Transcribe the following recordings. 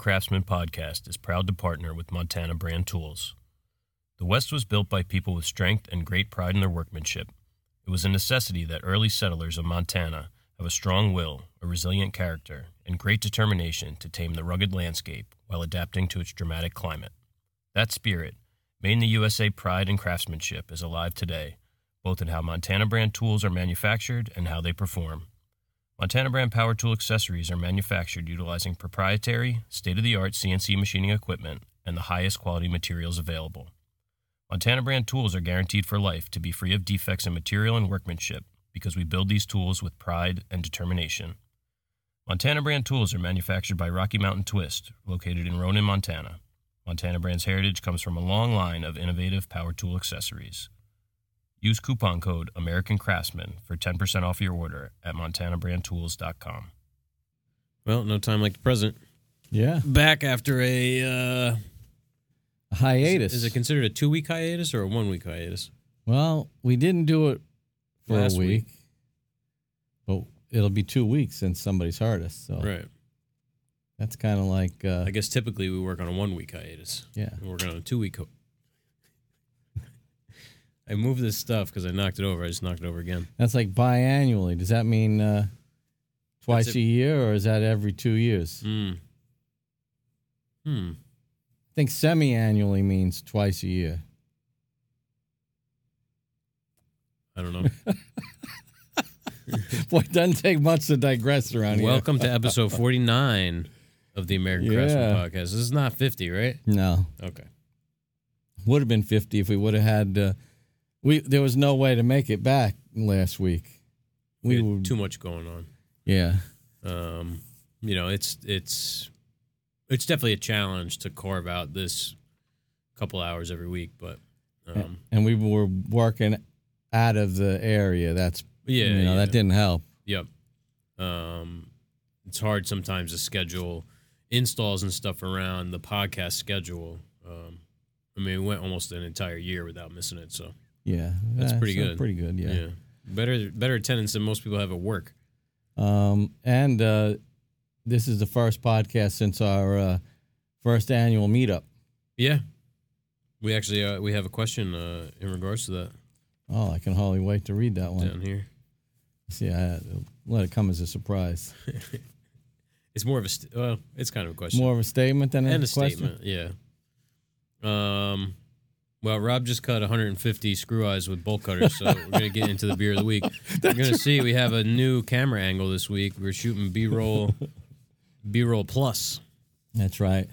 Craftsman podcast is proud to partner with Montana Brand Tools. The West was built by people with strength and great pride in their workmanship. It was a necessity that early settlers of Montana have a strong will, a resilient character, and great determination to tame the rugged landscape while adapting to its dramatic climate. That spirit, made in the USA pride and craftsmanship, is alive today, both in how Montana brand tools are manufactured and how they perform. Montana brand power tool accessories are manufactured utilizing proprietary, state of the art CNC machining equipment and the highest quality materials available. Montana brand tools are guaranteed for life to be free of defects in material and workmanship because we build these tools with pride and determination. Montana brand tools are manufactured by Rocky Mountain Twist, located in Ronan, Montana. Montana brand's heritage comes from a long line of innovative power tool accessories. Use coupon code American Craftsman for 10% off your order at montanabrandtools.com. Well, no time like the present. Yeah. Back after a uh, Hiatus. Is it considered a two week hiatus or a one week hiatus? well, we didn't do it for Last a week, but it'll be two weeks since somebody's hurt us. So Right. that's kind of like, uh, I guess typically we work on a one week hiatus. yeah. We're working on a two week. Ho- I moved this stuff because I knocked it over. I just knocked it over again. That's like biannually. Does that mean uh, twice That's a year or is that every two years? Hmm. Hmm. I think semi annually means twice a year. I don't know. Boy, it doesn't take much to digress around here. Welcome to episode 49 of the American Craftsman Podcast. This is not 50, right? No. Okay. Would have been 50 if we would have had. Uh, we There was no way to make it back last week. We We were. too much going on. Yeah. Um, you know, it's it's it's definitely a challenge to carve out this couple hours every week, but um, And we were working out of the area. That's, yeah, you know, yeah. that didn't help. Yep. Um, it's hard sometimes to schedule installs and stuff around the podcast schedule. Um, I mean, we went almost an entire year without missing it, so Yeah. That's Yeah, pretty good. Pretty good, yeah. yeah. better better attendance than most people have at work. Um, and uh, this is the first podcast since our uh, first annual meetup. Yeah, we actually uh, we have a question uh, in regards to that Oh, I can hardly wait to read that one. down here. See, I let it come as a surprise. It's more of a st- well, it's kind of a question More of a statement than a, and a question. statement. Yeah. Um. Well, Rob just cut 150 screw eyes with bolt cutters, so we're gonna get into the beer of the week. We're gonna see we have a new camera angle this week. We're shooting B-roll, B-roll plus. That's right.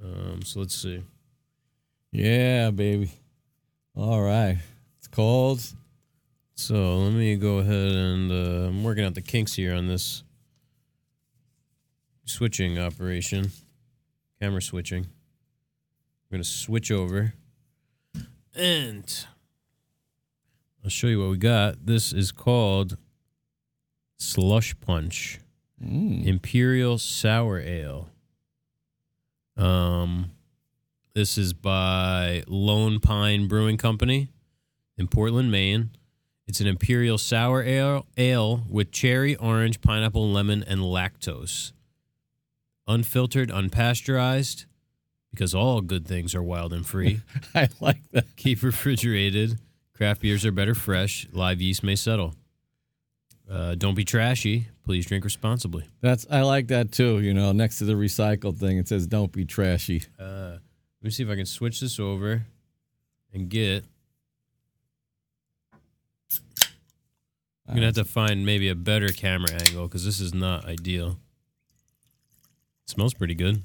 Um. So let's see. Yeah, baby. All right. It's cold. So let me go ahead and uh, I'm working out the kinks here on this switching operation, camera switching. I'm gonna switch over, and I'll show you what we got. This is called Slush Punch Mm. Imperial Sour Ale. Um, this is by Lone Pine Brewing Company in Portland, Maine. It's an imperial sour ale, ale with cherry, orange, pineapple, lemon, and lactose. Unfiltered, unpasteurized, because all good things are wild and free. I like that. Keep refrigerated. Craft beers are better fresh. Live yeast may settle. Uh, don't be trashy. Please drink responsibly. That's I like that too. You know, next to the recycled thing, it says "Don't be trashy." Uh, let me see if I can switch this over and get. I'm gonna have to find maybe a better camera angle because this is not ideal. It smells pretty good.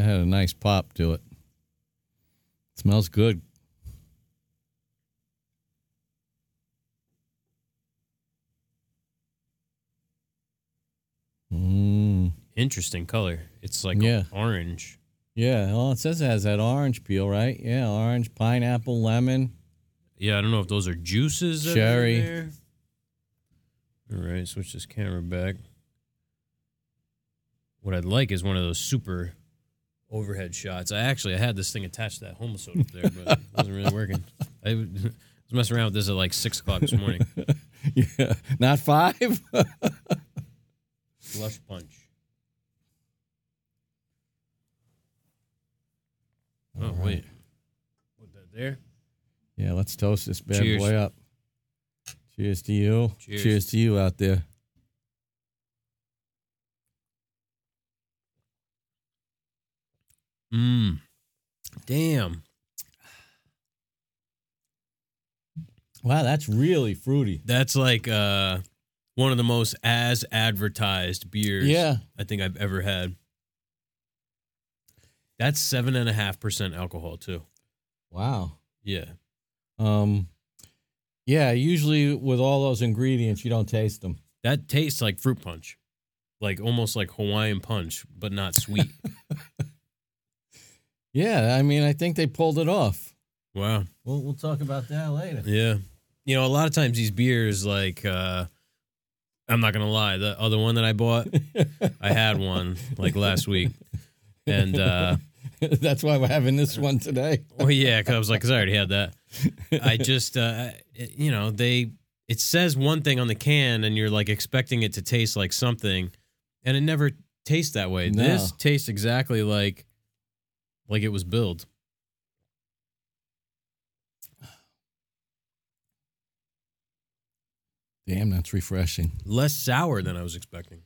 It had a nice pop to it. it smells good. Mm. Interesting color. It's like Yeah. orange. Yeah, well, it says it has that orange peel, right? Yeah, orange, pineapple, lemon. Yeah, I don't know if those are juices. Cherry. All right, switch this camera back. What I'd like is one of those super overhead shots. I actually I had this thing attached to that homosode up there, but it wasn't really working. I was messing around with this at like six o'clock this morning. yeah, not five. Slush punch. Oh All right. wait, put that there. Yeah, let's toast this bad Cheers. boy up. Cheers to you. Cheers. Cheers to you out there. Mmm. Damn. Wow, that's really fruity. That's like uh one of the most as advertised beers Yeah. I think I've ever had. That's seven and a half percent alcohol too. Wow. Yeah. Um, yeah. Usually with all those ingredients, you don't taste them. That tastes like fruit punch. Like almost like Hawaiian punch, but not sweet. Yeah, I mean, I think they pulled it off. wow. We'll we'll talk about that later. Yeah. You know, a lot of times these beers, like, uh, I'm not going to lie, the other one that I bought, I had one like last week. And, uh, That's why we're having this one today. well, yeah, because I was like, because I already had that. I just, uh, it- you know, they, it says one thing on the can and you're like expecting it to taste like something and it never tastes that way. No. This tastes exactly like, like it was billed. Damn, that's refreshing. Less sour than I was expecting.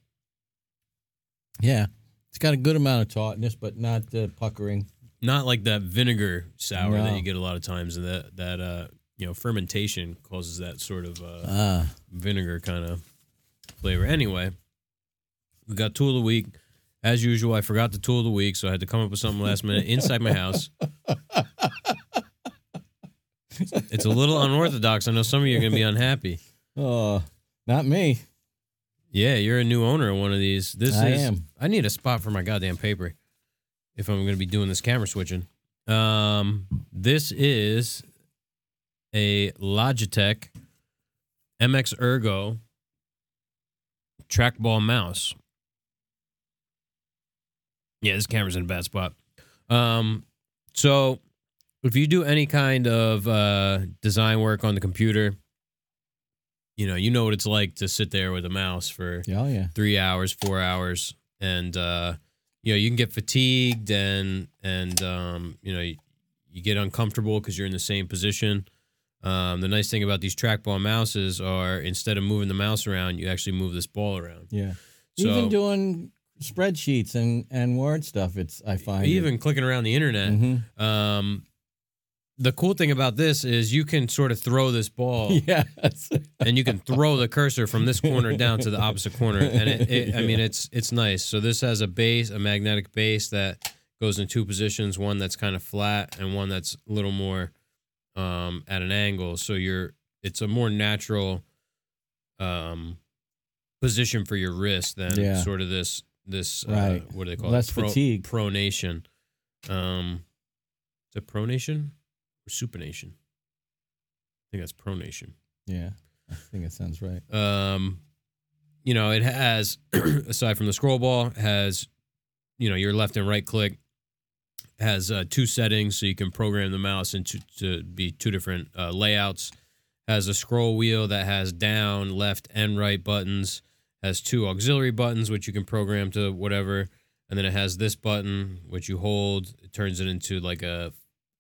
Yeah, it's got a good amount of tartness, but not uh, puckering. not like that vinegar sour that you get a lot of times, and that that uh you know fermentation causes that sort of uh, Ah, vinegar kind of flavor. Anyway, we got tool of the week. As usual, I forgot the tool of the week, so I had to come up with something last minute inside my house. It's a little unorthodox. I know some of you are going to be unhappy. oh, not me. Yeah, you're a new owner of one of these. This I is. am. I need a spot for my goddamn paper if I'm going to be doing this camera switching. Um, this is a Logitech MX Ergo trackball mouse. Yeah, this camera's in a bad spot. Um, so if you do any kind of uh, design work on the computer, you know, you know what it's like to sit there with a mouse for Oh yeah. three hours, four hours, and uh, you know you can get fatigued and and um, you know you, you get uncomfortable because you're in the same position. Um, the nice thing about these trackball mouses are instead of moving the mouse around, you actually move this ball around. Yeah. So Even doing spreadsheets and and word stuff, it's I find even clicking around the internet. hmm Um, the cool thing about this is you can sort of throw this ball Yes. and you can throw the cursor from this corner down to the opposite corner and it, it, i mean it's it's nice so this has a base a magnetic base that goes in two positions one that's kind of flat and one that's a little more um at an angle so you're it's a more natural um position for your wrist than Yeah. sort of this this uh, what do they call Less it Pro- fatigue. pronation um is it pronation or supination i think that's pronation yeah. I think it sounds right. um you know it has aside from the scroll ball has you know your left and right click has uh, two settings so you can program the mouse into to be two different uh, layouts has a scroll wheel that has down left and right buttons has two auxiliary buttons which you can program to whatever and then it has this button which you hold it turns it into like a,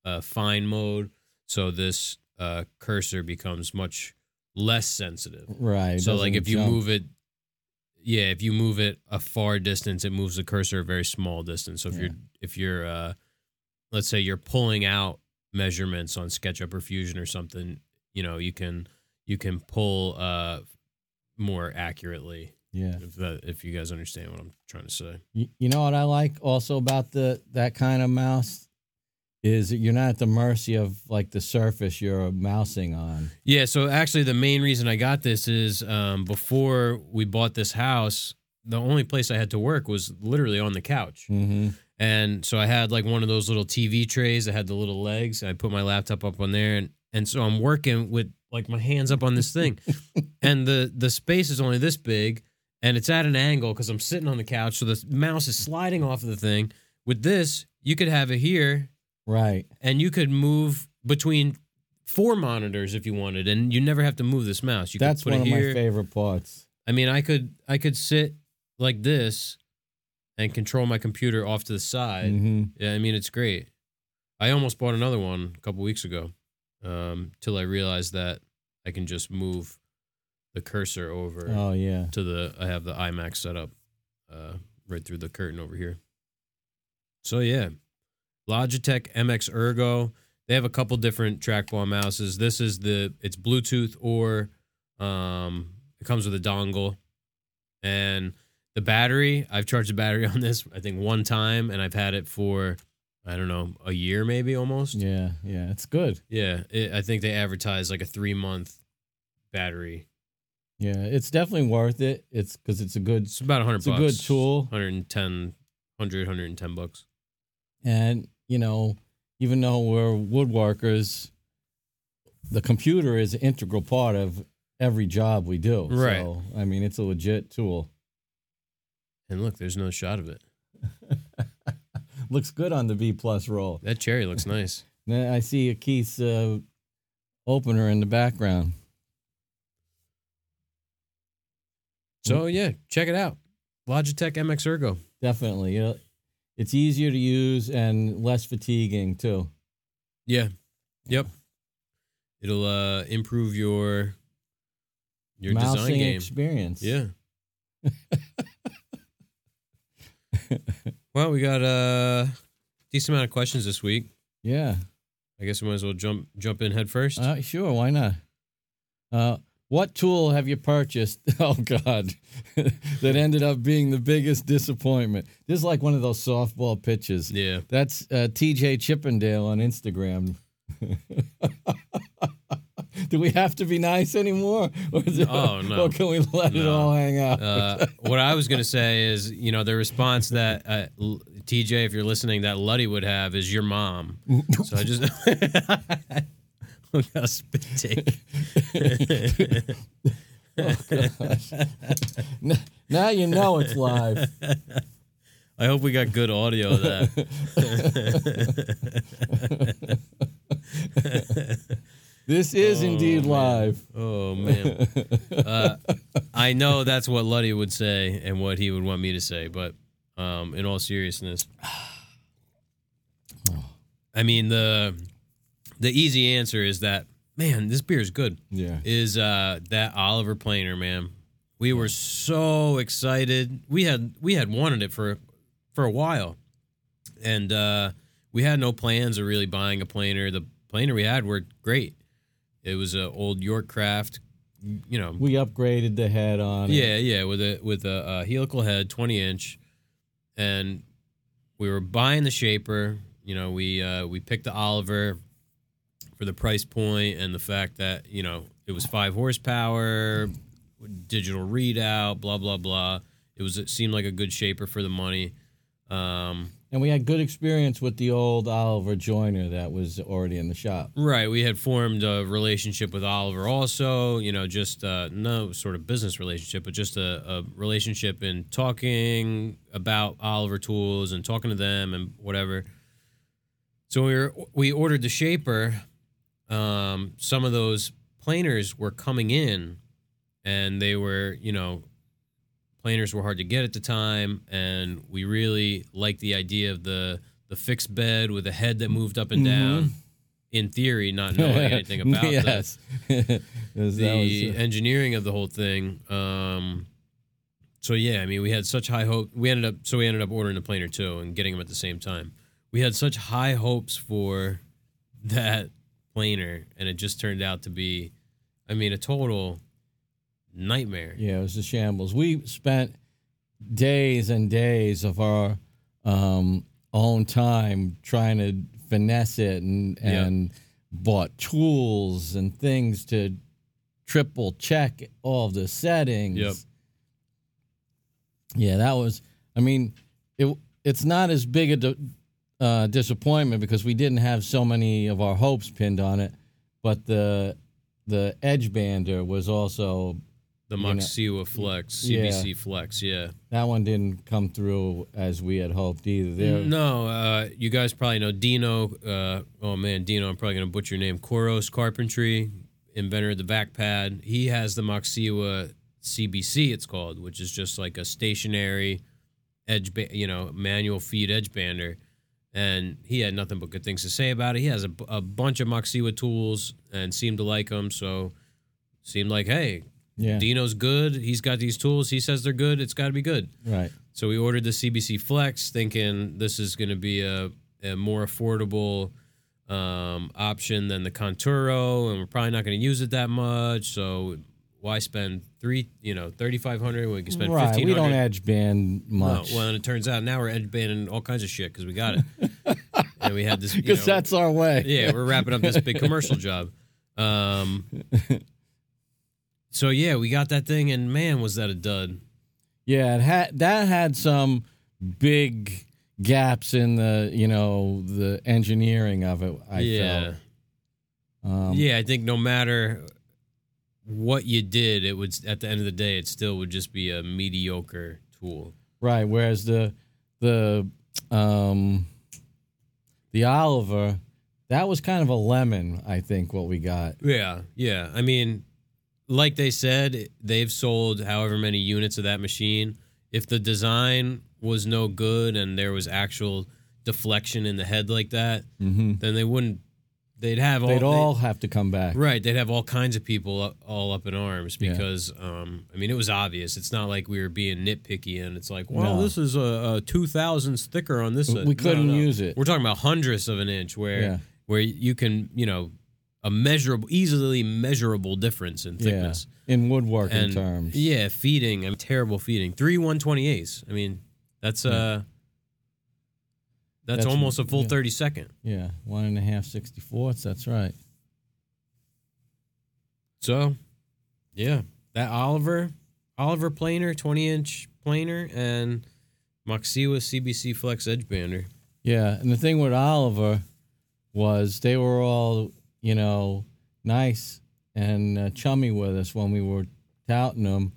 a fine mode so this uh, cursor becomes much less sensitive Right. so like if you jump. move it yeah if you move it a far distance it moves the cursor a very small distance so if Yeah. you're if you're uh let's say you're pulling out measurements on SketchUp or Fusion or something you know you can you can pull uh more accurately Yeah. if that if you guys understand what I'm trying to say You, you know what I like also about the that kind of mouse is that you're not at the mercy of like the surface you're mousing on. Yeah, so actually the main reason I got this is um, before we bought this house, the only place I had to work was literally on the couch. Mm-hmm. And so I had like one of those little TV trays that had the little legs. I put my laptop up on there and and so I'm working with like my hands up on this thing. and the the space is only this big and it's at an angle cuz I'm sitting on the couch so the mouse is sliding off of the thing. With this, you could have it here Right. and you could move between four monitors if you wanted and you never have to move this mouse. You That's could put one it of here. my favorite parts. I mean, I could I could sit like this and control my computer off to the side. Mhm. Yeah, I mean it's great. I almost bought another one a couple weeks ago, um, till I realized that I can just move the cursor over Oh yeah. to the. I have the iMac set up uh, right through the curtain over here. So yeah, Logitech MX Ergo. They have a couple different trackball mouses. This is the it's Bluetooth or um, it comes with a dongle, and the battery. I've charged the battery on this I think one time, and I've had it for I don't know a year maybe almost. Yeah, yeah. It's good. Yeah, it, I think they advertise like a three month battery. Yeah, it's definitely worth it. It's because it's a good It's about a hundred It's a good tool. 110, 100, 110 bucks. And, you know, even though we're woodworkers, the computer is an integral part of every job we do. Right. So, I mean, it's a legit tool. And look, there's no shot of it. Looks good on the B plus roll. That cherry looks nice. I see a Keith's uh, opener in the background. So yeah, check it out. Logitech MX Ergo. Definitely. Uh, It's easier to use and less fatiguing, too. Yeah. Yep. It'll uh improve your your design game. experience. Yeah. well, we got a decent amount of questions this week. Yeah. I guess we might as well jump jump in head first. Uh, sure, why not? Uh, what tool have you purchased? Oh God, that ended up being the biggest disappointment. This is like one of those softball pitches. yeah. That's uh, TJ Chippendale on Instagram. Do we have to be nice anymore? Or, it- Oh, no. or can we let it all hang out? Uh, what I was gonna say is, you know, the response that uh, L- TJ, if you're listening, that Luddy would have is your mom. So I just look how spit take. N- now you know it's live. I hope we got good audio of that. This is indeed man. live. Oh man, uh, I know that's what Luddy would say and what he would want me to say, but um, in all seriousness, I mean the the easy answer is that man, this beer is good. Yeah. Is uh, that Oliver Planer man? We were so excited. We had we had wanted it for for a while, and uh, we had no plans of really buying a planer. The planer we had were great. It was an old York Craft, you know. We upgraded the head on it. Yeah, yeah, with a with a, uh helical head, twenty inch, and we were buying the shaper. You know, we uh, we picked the Oliver for the price point and the fact that you know it was five horsepower, digital readout, blah blah blah. It was it seemed like a good shaper for the money. Um, And we had good experience with the old Oliver joiner that was already in the shop. Right. We had formed a relationship with Oliver also, you know, just uh, no sort of business relationship, but just a, a relationship in talking about Oliver tools and talking to them and whatever. So we were, we ordered the shaper. Um, some of those planers were coming in and they were, you know, planers were hard to get at the time. And we really liked the idea of the, the fixed bed with a head that moved up and down in theory, not knowing anything about the, yes. The was, uh, engineering of the whole thing. Um, so yeah, I mean, we had such high hope. We ended up so we ended up ordering the planer too and getting them at the same time. We had such high hopes for that planer, and it just turned out to be, I mean, a total nightmare. yeah, it was a shambles. We spent days and days of our um, own time trying to finesse it and, Yeah. and bought tools and things to triple check all the settings. Yep. Yeah, that was. I mean, it it's not as big a di- uh, disappointment because we didn't have so many of our hopes pinned on it, but the the edge bander was also The Maxiwa Flex, Yeah. CBC Flex, yeah. that one didn't come through as we had hoped either. There, No, uh, you guys probably know Dino. Uh, oh man, Dino, I'm probably gonna butcher your name. Koros Carpentry, inventor of the back pad. He has the Maxiwa CBC, it's called, which is just like a stationary edge, ba- you know, manual feed edge bander. And he had nothing but good things to say about it. He has a, a bunch of Maxiwa tools and seemed to like them. So seemed like, hey, Yeah. Dino's good. He's got these tools. He says they're good. It's got to be good. Right. So we ordered the CBC Flex, thinking this is going to be a, a more affordable um, option than the Conturo, and we're probably not going to use it that much. So why spend three, you know, thirty five hundred when we can spend Right. fifteen We don't edge band much. well, and it turns out now we're edge banning all kinds of shit because we got it, and we had this. because that's our way. yeah, we're wrapping up this big commercial job. Um, so yeah, we got that thing, and man, was that a dud. Yeah, it had that had some big gaps in the you know the engineering of it. I yeah. felt. Um, yeah, I think no matter what you did, it would at the end of the day, it still would just be a mediocre tool. Right. Whereas the the um the Oliver, that was kind of a lemon. I think what we got. Yeah, yeah. I mean, like they said, they've sold however many units of that machine. If the design was no good and there was actual deflection in the head like that, Mm-hmm. then they wouldn't. They'd have all. They'd they- all have to come back. Right, they'd have all kinds of people up, all up in arms Yeah. because, um, I mean, it was obvious. It's not like we were being nitpicky and it's like, well, No. this is a, a two thousandths thicker on this. We. Couldn't no. use it. We're talking about hundredths of an inch, where Yeah. where you can, you know, a measurable, easily measurable difference in Yeah. thickness. In woodworking And terms. yeah, feeding, I mean, terrible feeding. Three one twenty eighths. I mean, that's uh, that's, That's- almost a full yeah. thirty second. Yeah. One and a half sixty fourths. That's right. So, yeah, that Oliver, Oliver planer, 20 inch planer, and Maxiwa CBC Flex Edge Bander. Yeah, and the thing with Oliver was they were all, you know, nice and uh, chummy with us when we were touting them,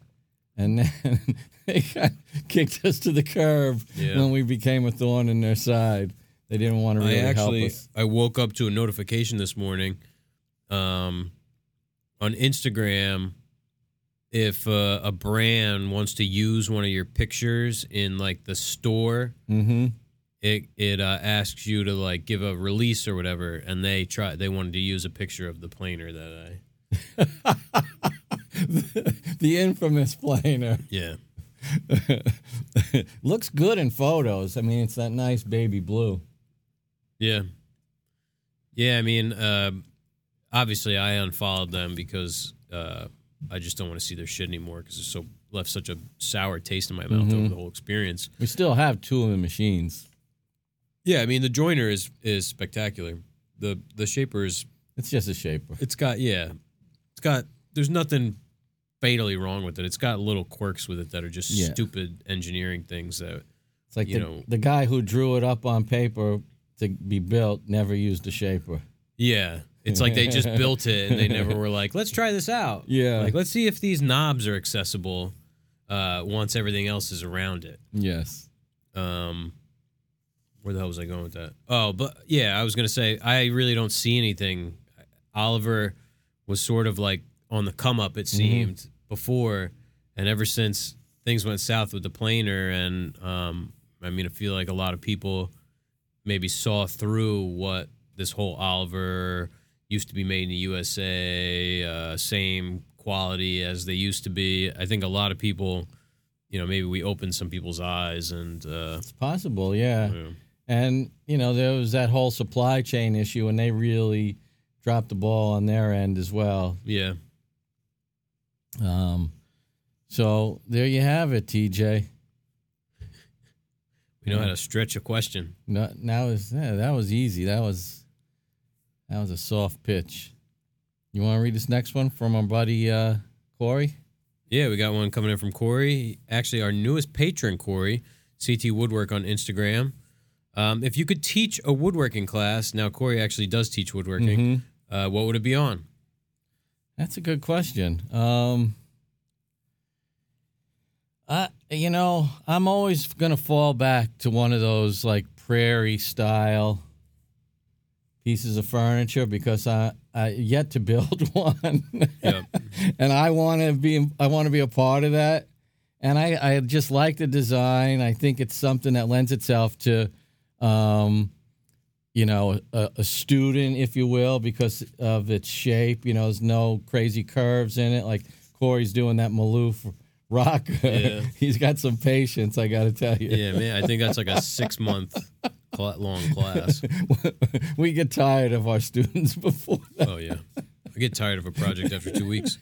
and then they got kicked us to the curb Yeah. when we became a thorn in their side. They didn't want to really I actually, help us. I woke up to a notification this morning, um, on Instagram. If uh, a brand wants to use one of your pictures in like the store, Mm-hmm. it it uh, asks you to like give a release or whatever, and they try they wanted to use a picture of the planer that I the infamous planer yeah looks good in photos. I mean, it's that nice baby blue. Yeah. Yeah, I mean, uh, obviously I unfollowed them because uh, I just don't want to see their shit anymore because it's so left such a sour taste in my mouth over the whole experience. We still have two of the machines. Yeah, I mean the joiner is is spectacular. The the shaper is It's just a shaper. it's got yeah, it's got there's nothing fatally wrong with it. It's got little quirks with it that are just Yeah. stupid engineering things that It's like you the, know- the guy who drew it up on paper to be built never used a shaper. Yeah. It's like they just built it and they never were like, let's try this out. Yeah. Like, let's see if these knobs are accessible uh, once everything else is around it. Yes. Um, where the hell was I going with that? Oh, but yeah, I was going to say, I really don't see anything. Oliver was sort of like on the come up, it seemed, before. And ever since things went south with the planer, and um, I mean, I feel like a lot of people maybe saw through what this whole Oliver used to be made in the USA, uh, same quality as they used to be. I think a lot of people, you know, maybe we opened some people's eyes and, uh, It's possible, yeah. yeah. And, you know, there was that whole supply chain issue, and they really dropped the ball on their end as well. yeah. Um, so there you have it, TJ. We know how to stretch a question. No, now is yeah, that was easy. That was that was a soft pitch. You want to read this next one from our buddy uh, Corey? Yeah, we got one coming in from Corey. Actually, our newest patron, Corey, CT Woodwork on Instagram. Um, if you could teach a woodworking class, now Corey actually does teach woodworking, uh, what would it be on? That's a good question. Um, I, you know, I'm always gonna fall back to one of those like prairie style pieces of furniture because I I yet to build one, Yep. and I want to be I want to be a part of that. And I I just like the design. I think it's something that lends itself to, um, you know, a, a student, if you will, because of its shape. You know, there's no crazy curves in it. Like Corey's doing that Maloof rock. Yeah. He's got some patience. I got to tell you. Yeah, man. I think that's like a six month long class. we get tired of our students before that. Oh yeah. I get tired of a project after two weeks.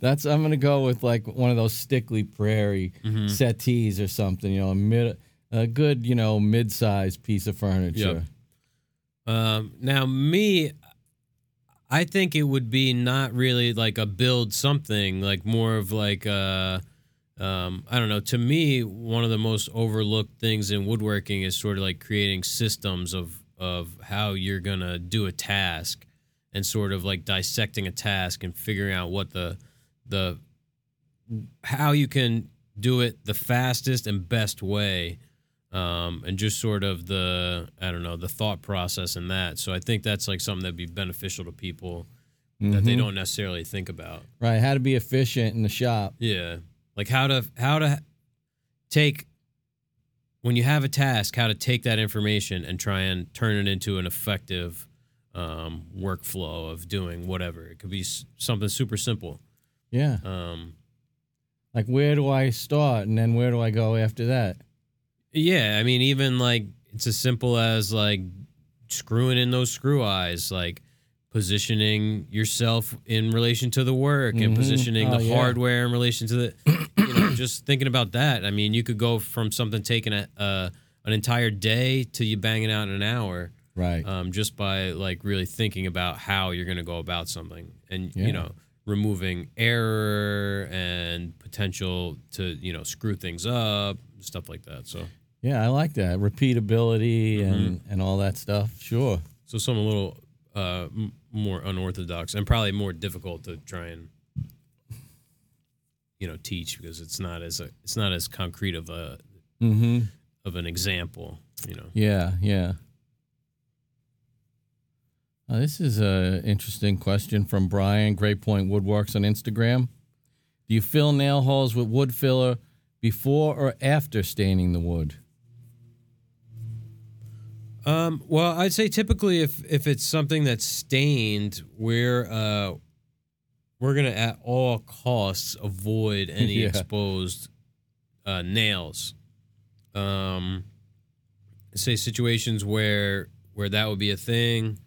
That's I'm gonna go with like one of those Stickley Prairie Mm-hmm. settees or something. You know, a mid, a good you know mid-sized piece of furniture. Um, now, me, I think it would be not really like a build something, like more of like a, um, I don't know. To me, one of the most overlooked things in woodworking is sort of like creating systems of of how you're gonna do a task, and sort of like dissecting a task and figuring out what the the how you can do it the fastest and best way um, and just sort of the I don't know the thought process in that. So I think that's like something that'd be beneficial to people that they Mhm. don't necessarily think about. Right, how to be efficient in the shop. Yeah, like how to how to take when you have a task, how to take that information and try and turn it into an effective um, workflow of doing whatever. It could be s- something super simple. Yeah, Um, like where do I start, and then where do I go after that? Yeah, I mean, even like it's as simple as like screwing in those screw eyes, like positioning yourself in relation to the work and Mhm. positioning Oh, the yeah. hardware in relation to the, you know, just thinking about that. I mean, you could go from something taking a, uh, an entire day to you banging out in an hour, Right. um, just by like really thinking about how you're going to go about something and, Yeah. you know, removing error and potential to, you know, screw things up, stuff like that. So. yeah, I like that repeatability and Mm-hmm. and all that stuff. Sure. So some a little uh, m- more unorthodox and probably more difficult to try and you know teach because it's not as a, it's not as concrete of a Mm-hmm. of an example. You know. Yeah, yeah. Uh, this is an interesting question from Brian, Great Point Woodworks on Instagram. Do you fill nail holes with wood filler before or after staining the wood? Um, well, I'd say typically if if it's something that's stained, we're uh, we're gonna at all costs avoid any Yeah. exposed uh, nails. Um, say situations where where that would be a thing.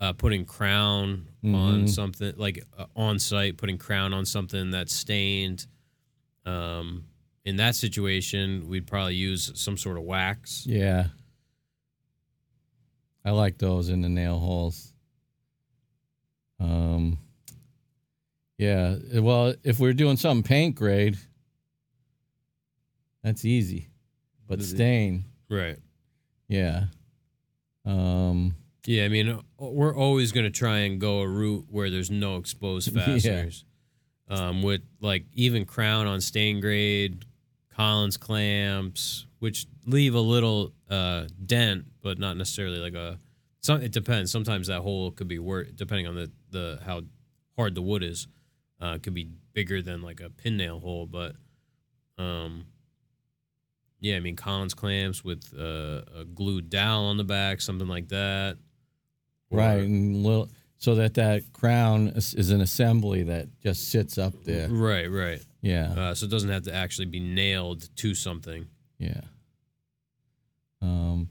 Uh, putting crown on Mhm. something like uh, on site, putting crown on something that's stained. Um, in that situation, we'd probably use some sort of wax. Yeah. I like those in the nail holes. Um, yeah. Well, if we're doing something paint grade, that's easy. But stain, Right. yeah. Um, Yeah, I mean, uh, we're always going to try and go a route where there's no exposed Yeah. fasteners. Um, with like even crown on stain grade, Collins clamps, which leave a little uh, dent, but not necessarily like a. Some it depends. Sometimes that hole could be worse, depending on the the how hard the wood is. Uh, could be bigger than like a pin nail hole, but um, yeah, I mean Collins clamps with uh, a glued dowel on the back, something like that. Or- right. And little, so that that crown is, is an assembly that just sits up there. Right, right. Yeah. Uh, so it doesn't have to actually be nailed to something. Yeah. Um,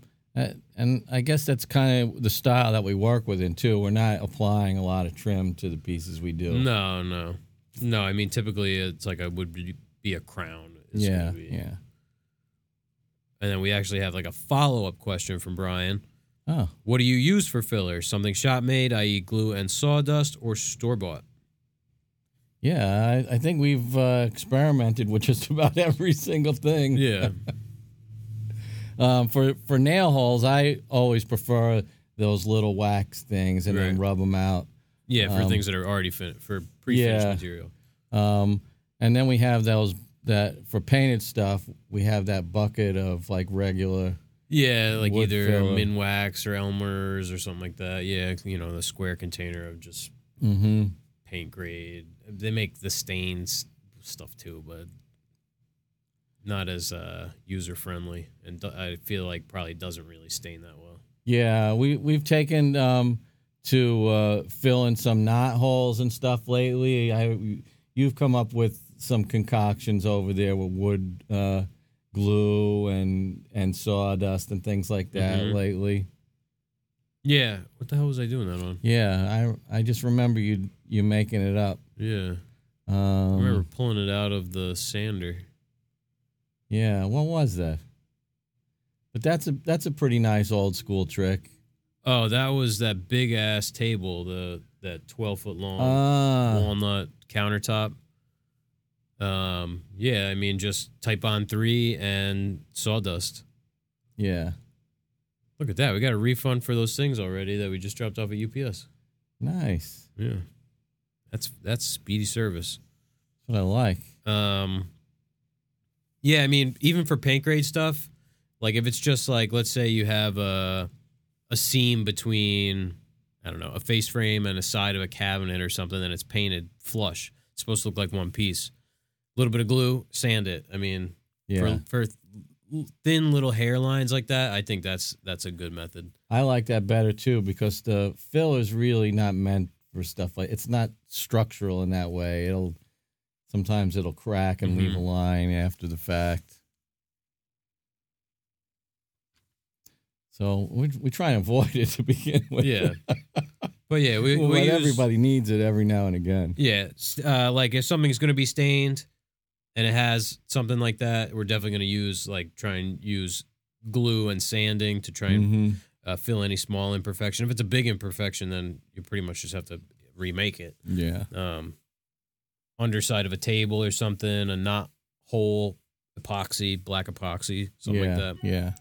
and I guess that's kind of the style that we work within too. We're not applying a lot of trim to the pieces we do. No, no, no. I mean, typically it's like a would be be a crown. Yeah, yeah. And then we actually have like a follow up question from Brian. Oh, What do you use for filler? Something shop made, i.e., glue and sawdust, or store bought? yeah. I, I think we've uh, experimented with just about every single thing. Yeah, Um, for for nail holes, I always prefer those little wax things and then rub them out. yeah, for Um, things that are already fin- for pre-finished yeah. material. Um, and then we have those that for painted stuff. We have that bucket of like regular Yeah, like Wood either filler. Minwax or Elmer's or something like that. Yeah, you know, the square container of just Mm-hmm. paint grade. They make the stains stuff too, but not as uh, user friendly, and I feel like probably doesn't really stain that well. Yeah, we we've taken um, to uh, fill in some knot holes and stuff lately. I you've come up with some concoctions over there with wood uh, glue and and sawdust and things like that Mhm. lately. Yeah, what the hell was I doing that on? Yeah, I I just remember you you making it up. Yeah, I Um, remember pulling it out of the sander. Yeah, what was that? But that's a that's a pretty nice old school trick. Oh, that was that big ass table, the that twelve foot long Ah, walnut countertop. Um, yeah, I mean, just Titebond three and sawdust. yeah, Look at that. We got a refund for those things already that we just dropped off at UPS. nice. Yeah. That's that's speedy service. That's what I like. Um Yeah, I mean, even for paint grade stuff, like if it's just like let's say you have a a seam between I don't know, a face frame and a side of a cabinet or something and it's painted flush. It's supposed to look like one piece. A little bit of glue, sand it. I mean, Yeah, for for thin little hairlines like that, I think that's that's a good method. I like that better too because the fill is really not meant for stuff like it's not structural in that way. It'll sometimes it'll crack and leave a line after the fact. So we we try and avoid it to begin with. Yeah. But yeah, we, Well, we use- everybody needs it every now and again. Yeah, uh, like if something's going to be stained and it has something like that, we're definitely going to use like try and use glue and sanding to try and Mhm. uh, fill any small imperfection. If it's a big imperfection, then you pretty much just have to remake it. Yeah. Um, underside of a table or something, a knot hole epoxy, black epoxy, something yeah. like that. Yeah.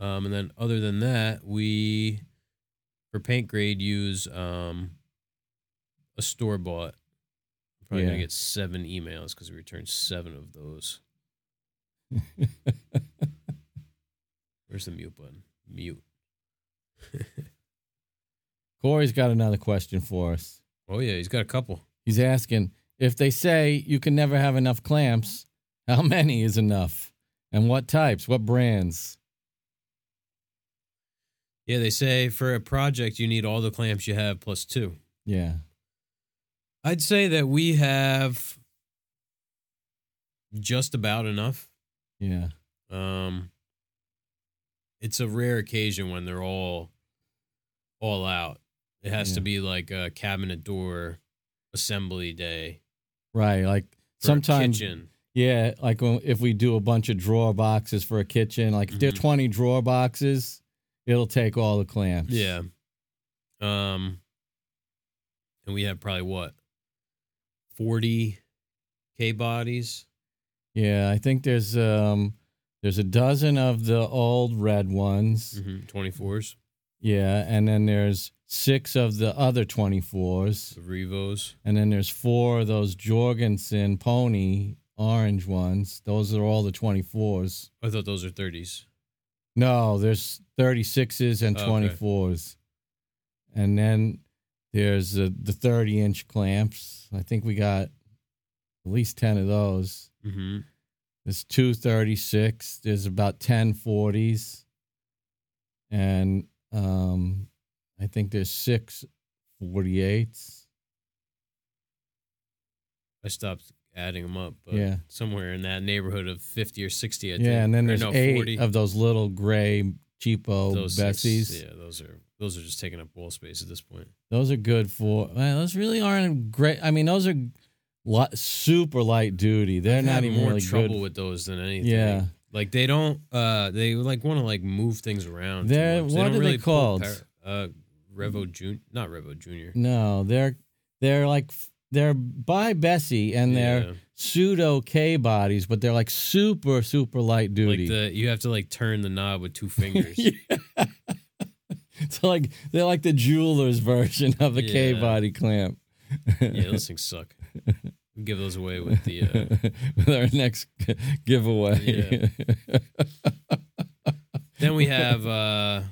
Um, and then other than that, we for paint grade use um, a store bought. Probably gonna get seven emails because we returned seven of those. Where's the mute button? Mute. Corey's got another question for us. Oh yeah, he's got a couple. He's asking if they say you can never have enough clamps, how many is enough? And what types? What brands? Yeah, they say for a project you need all the clamps you have plus two. Yeah. I'd say that we have just about enough. Yeah. Um, it's a rare occasion when they're all all out. It has to be like a cabinet door assembly day. Right. Like sometimes, kitchen. yeah, like when, if we do a bunch of drawer boxes for a kitchen, like if there are Mhm. 20 drawer boxes, it'll take all the clamps. Yeah. Um, and we have probably what forty k bodies. Yeah. I think there's, um, there's a dozen of the old red ones. Twenty fours, Yeah. And then there's six of the other 24s. the Revos. And then there's four of those Jorgensen pony orange ones. Those are all the 24s. I thought those are thirties. No, there's 36s and Okay. 24s. And then there's uh, the 30 inch clamps. I think we got at least 10 of those. Mm-hmm. There's two 36. There's about 10 40s. And um, I think there's six 48s. I stopped adding them up, but Yeah. somewhere in that neighborhood of fifty or sixty. I think. Yeah, and then there's no, eight 40. of those little gray cheapo those six- Besseys. yeah, those are those are just taking up wall space at this point. Those are good for. Man, those really aren't great. I mean, those are li- super light duty. They're I've not even more really trouble good. with those than anything. Yeah. like they don't. uh They like want to like move things around. They're- what are they really pull called? par- uh, Revo Jun, not Revo Junior. No, they're they're like they're by Bessey and they're pseudo K bodies, but they're like super super light duty. Like the you have to like turn the knob with two fingers. Yeah. so like they're like the jeweler's version of the K Yeah. body clamp. yeah, those things suck. We give those away with the. Uh, with our next giveaway. Then we have uh,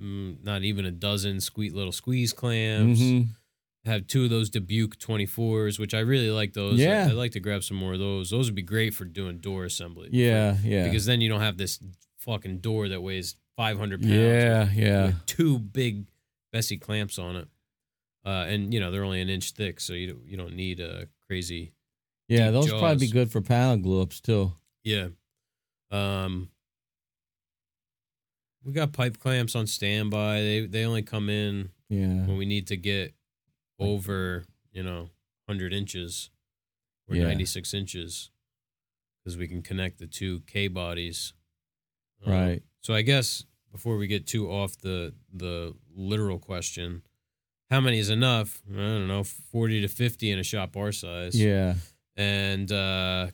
mm, not even a dozen squeak little squeeze clamps. Mhm. Have two of those Dubuque 24s, which I really like those. Yeah. I, would like to grab some more of those. Those would be great for doing door assembly. Yeah, yeah. Because then you don't have this fucking door that weighs 500 pounds. yeah, yeah. with two big Bessey clamps on it. Uh, and you know they're only an inch thick, so you don't, you don't need a crazy. Yeah, those probably be good for panel glue ups too. Yeah. Um. We got pipe clamps on standby. They they only come in Yeah. when we need to get over you know 100 inches or Yeah. 96 inches because we can connect the two K bodies. Um, Right. So I guess before we get too off the the literal question, how many is enough? I don't know, 40 to 50 in a shop our size. Yeah. And uh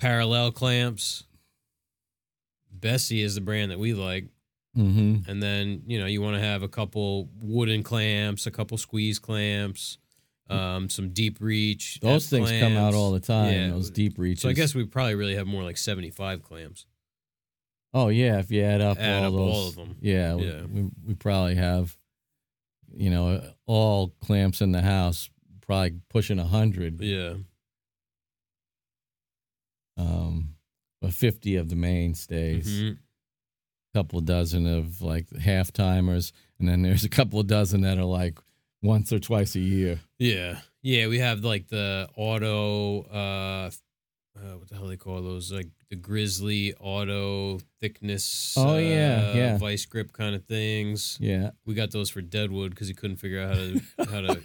parallel clamps. Bessey is the brand that we like. Mm-hmm. And then, you know, you want to have a couple wooden clamps, a couple squeeze clamps, um, some deep reach. Those F things come out all the time. Yeah. Those deep reaches. So I guess we probably really have more like 75 clamps. Oh yeah, if you add up Add all up those, all of them. Yeah, we- Yeah. We, we probably have, you know, all clamps in the house probably pushing a hundred. Yeah. Um, but fifty of the mainstays, a Mhm. couple dozen of like half timers, and then there's a couple of dozen that are like once or twice a year. Yeah. Yeah. We have like the auto, uh, uh, what the hell they call those? Like the Grizzly auto thickness. Oh, yeah, uh, yeah. Vice grip kind of things. Yeah, We got those for Deadwood because he couldn't figure out how to how to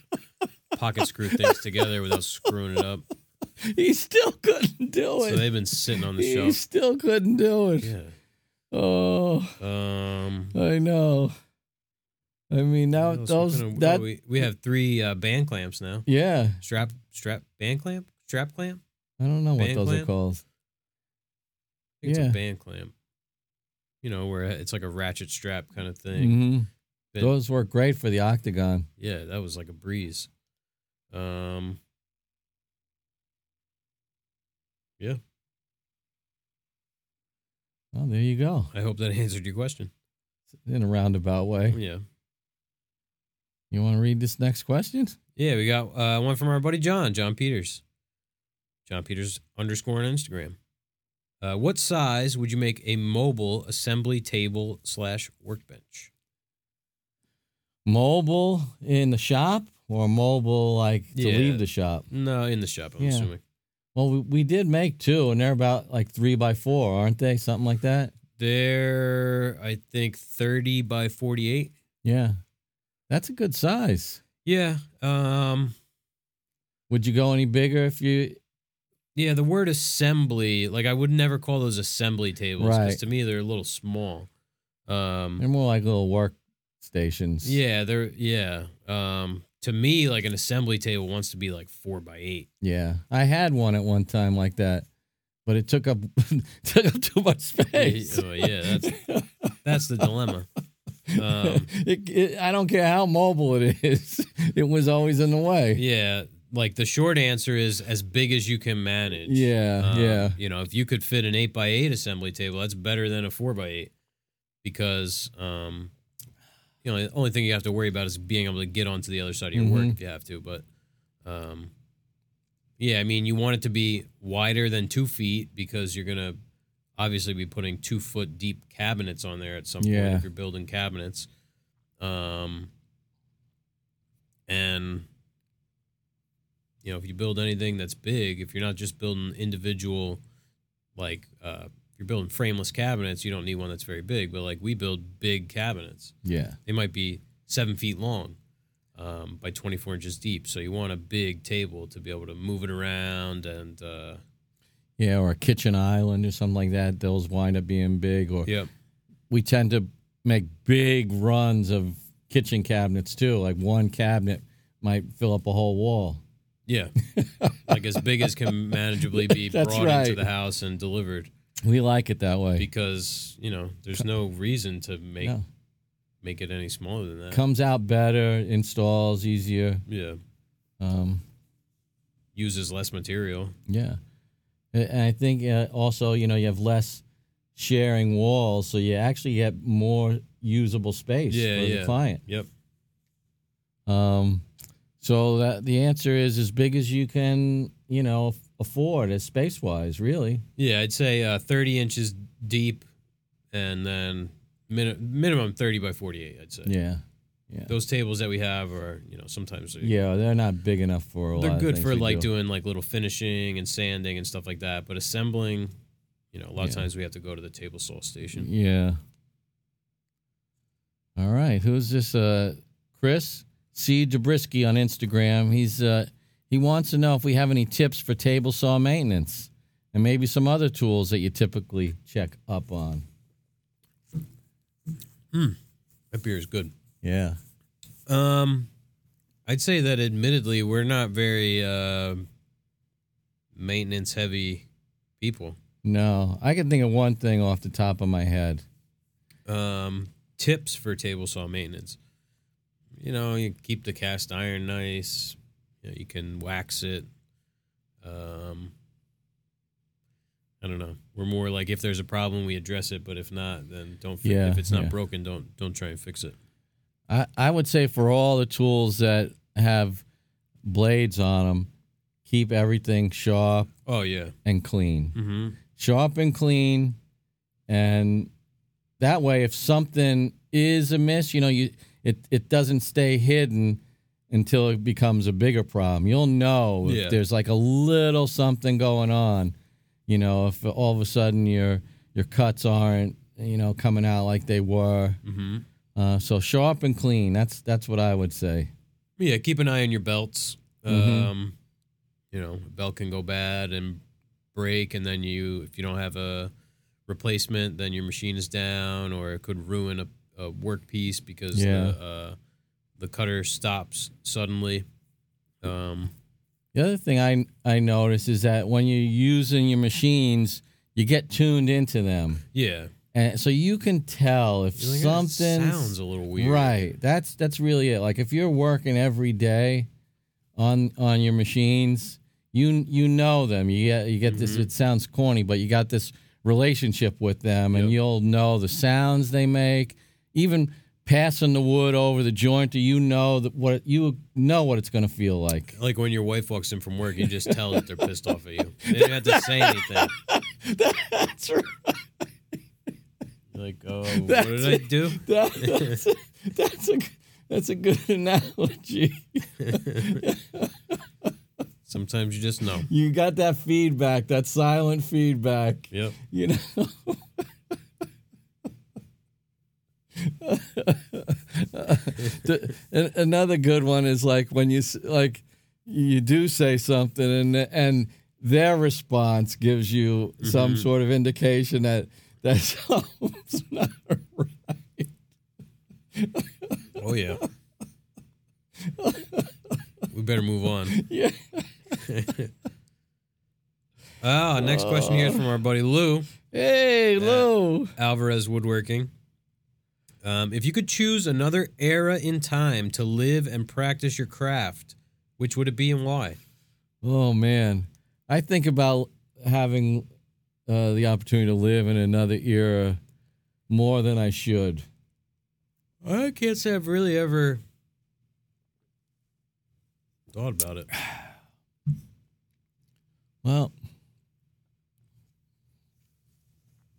pocket screw things together without screwing it up. he still couldn't do it So they've been sitting on the he shelf. He still couldn't do it. Yeah. Oh, Um. I know. I mean, now what else? What those of- that we we have three uh, band clamps now. yeah. Strap strap band clamp strap clamp. I don't know what Band those are called. I think Yeah. it's a band clamp. You know, where it's like a ratchet strap kind of thing. hmm Been- Those work great for the octagon. Yeah, that was like a breeze. Um. Yeah, Well, there you go. I hope that answered your question. In a roundabout way. Yeah. You want to read this next question? Yeah, we got uh, one from our buddy John, John Peters. John Peters underscore on Instagram. Uh, what size would you make a mobile assembly table slash workbench? Mobile in the shop or mobile like to Yeah. leave the shop? No, in the shop, I'm Yeah. assuming. Well, we, we did make two, and they're about like three by four, aren't they? Something like that. They're, I think, 30 by 48. Yeah, that's a good size. Yeah. Um, Would you go any bigger if you? Yeah, the word assembly, like I would never call those assembly tables because Right. to me they're a little small. Um, They're more like little work stations. yeah, they're, yeah. Um, to me, like an assembly table wants to be like four by eight. Yeah, I had one at one time like that, but it took up took up too much space. oh, yeah, that's- That's the dilemma. Um, it, it, I don't care how mobile it is; it was always in the way. yeah, like the short answer is as big as you can manage. Yeah, Um, yeah, You know, if you could fit an eight by eight assembly table, that's better than a four by eight because, um, you know, the only thing you have to worry about is being able to get onto the other side of your work Mhm. if you have to. But, um, yeah, I mean, you want it to be wider than two feet because you're gonna obviously be putting two foot deep cabinets on there at some point Yeah. if you're building cabinets. Um, and you know, if you build anything that's big, if you're not just building individual, like uh, if you're building frameless cabinets, you don't need one that's very big. But like we build big cabinets, yeah. they might be seven feet long um, by 24 inches deep. So you want a big table to be able to move it around and uh, Yeah, or a kitchen island or something like that. Those wind up being big. Or yeah, we tend to make big runs of kitchen cabinets too. Like one cabinet might fill up a whole wall. Yeah, like as big as can manageably be That's brought into the house and delivered. We like it that way. Because you know, there's no reason to make No. make it any smaller than that. Comes out better, installs easier. yeah, Um, uses less material. yeah, and I think uh, also you know you have less sharing walls, so you actually get more usable space Yeah, for yeah. the client. Yep. Um, so that the answer is as big as you can, you know, afford as space wise, really. Yeah, I'd say uh, 30 inches deep, and then min- minimum 30 by 48. I'd say. Yeah, Yeah. Those tables that we have are, you know, sometimes they're, yeah, they're not big enough for a they're of good for like do. doing like little finishing and sanding and stuff like that. But assembling, you know, a lot of times we have to go to the table saw station. Yeah. All right. Who's this? Uh, Chris C. Dabrisky on Instagram. He's uh, he wants to know if we have any tips for table saw maintenance and maybe some other tools that you typically check up on. That beer is good. Yeah. Um, I'd say that admittedly we're not very uh, maintenance heavy people. No, I can think of one thing off the top of my head. Um, tips for table saw maintenance. You know, you keep the cast iron nice. You, know, you can wax it. Um, I don't know. We're more like if there's a problem, we address it. But if not, then don't. Fi- Yeah, if it's not yeah. broken, don't don't try and fix it. I, I would say for all the tools that have blades on them, keep everything sharp Oh yeah. and clean. Mm-hmm. sharp and clean and that way if something is amiss you know you it, it doesn't stay hidden until it becomes a bigger problem you'll know Yeah. if there's like a little something going on you know if all of a sudden your your cuts aren't you know coming out like they were Mm-hmm. uh, so sharp and clean that's that's what i would say Yeah, keep an eye on your belts. Mhm. Um, you know, a belt can go bad and break, and then you, if you don't have a replacement, then your machine is down, or it could ruin a, a work piece because Yeah. the uh, the cutter stops suddenly. Um, The other thing I I notice is that when you're using your machines, you get tuned into them, yeah, and so you can tell if like, "Ah, something sounds a little weird, right. That's that's really it. Like if you're working every day on on your machines, you you know them. You get you get this. Mhm. It sounds corny, but you got this relationship with them, and Yep. you'll know the sounds they make, even. Passing the wood over the jointer, you know that what you know what it's going to feel like. Like when your wife walks in from work, you just tell that they're pissed off at you. They don't have to say anything. That's right. You're like, oh, what did I do? That, that's, a, that's a that's a good analogy. Sometimes you just know. You got that feedback, that silent feedback. Yep. You know. The- an- another good one is like when you like you do say something and and their response gives you some Mm-hmm. sort of indication that that something's not right. Oh yeah. we better move on. Yeah. Ah, next question here is from our buddy Lou Hey, Lou. Alvarez Woodworking. Um, if you could choose another era in time to live and practice your craft, which would it be and why? Oh man, I think about having uh, the opportunity to live in another era more than I should. I can't say I've really ever thought about it. Well,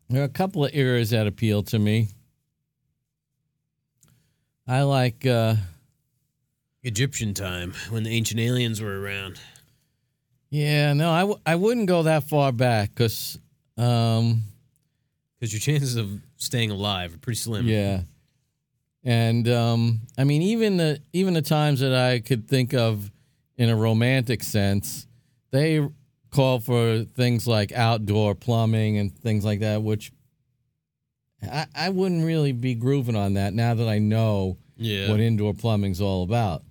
there are a couple of eras that appeal to me. I like, uh, Egyptian time when the ancient aliens were around. yeah, no, I, w- I wouldn't go that far back because, um, Because your chances of staying alive are pretty slim. Yeah. And um, I mean, even the even the times that I could think of in a romantic sense, they call for things like outdoor plumbing and things like that, which I, I wouldn't really be grooving on that now that I know Yeah. what indoor plumbing's all about.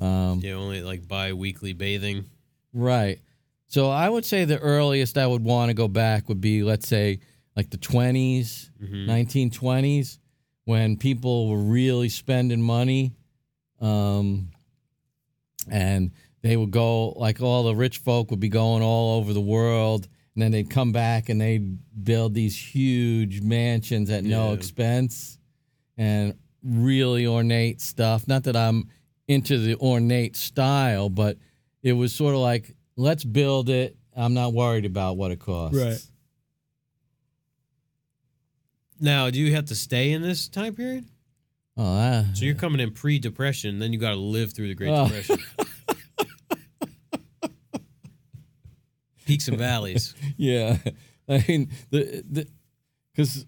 Um, yeah, only like bi weekly bathing. Right. So I would say the earliest I would want to go back would be, let's say, like the 20s, Mhm. 1920s, when people were really spending money. Um, and they would go, like all the rich folk would be going all over the world. And then they'd come back and they'd build these huge mansions at no Yeah. expense and really ornate stuff. Not that I'm into the ornate style, but it was sort of like, let's build it. I'm not worried about what it costs. Right. Now, do you have to stay in this time period? Oh. So you're coming in pre-depression, then you got to live through the Great Oh. Depression. Peaks and valleys. Yeah, I mean the the because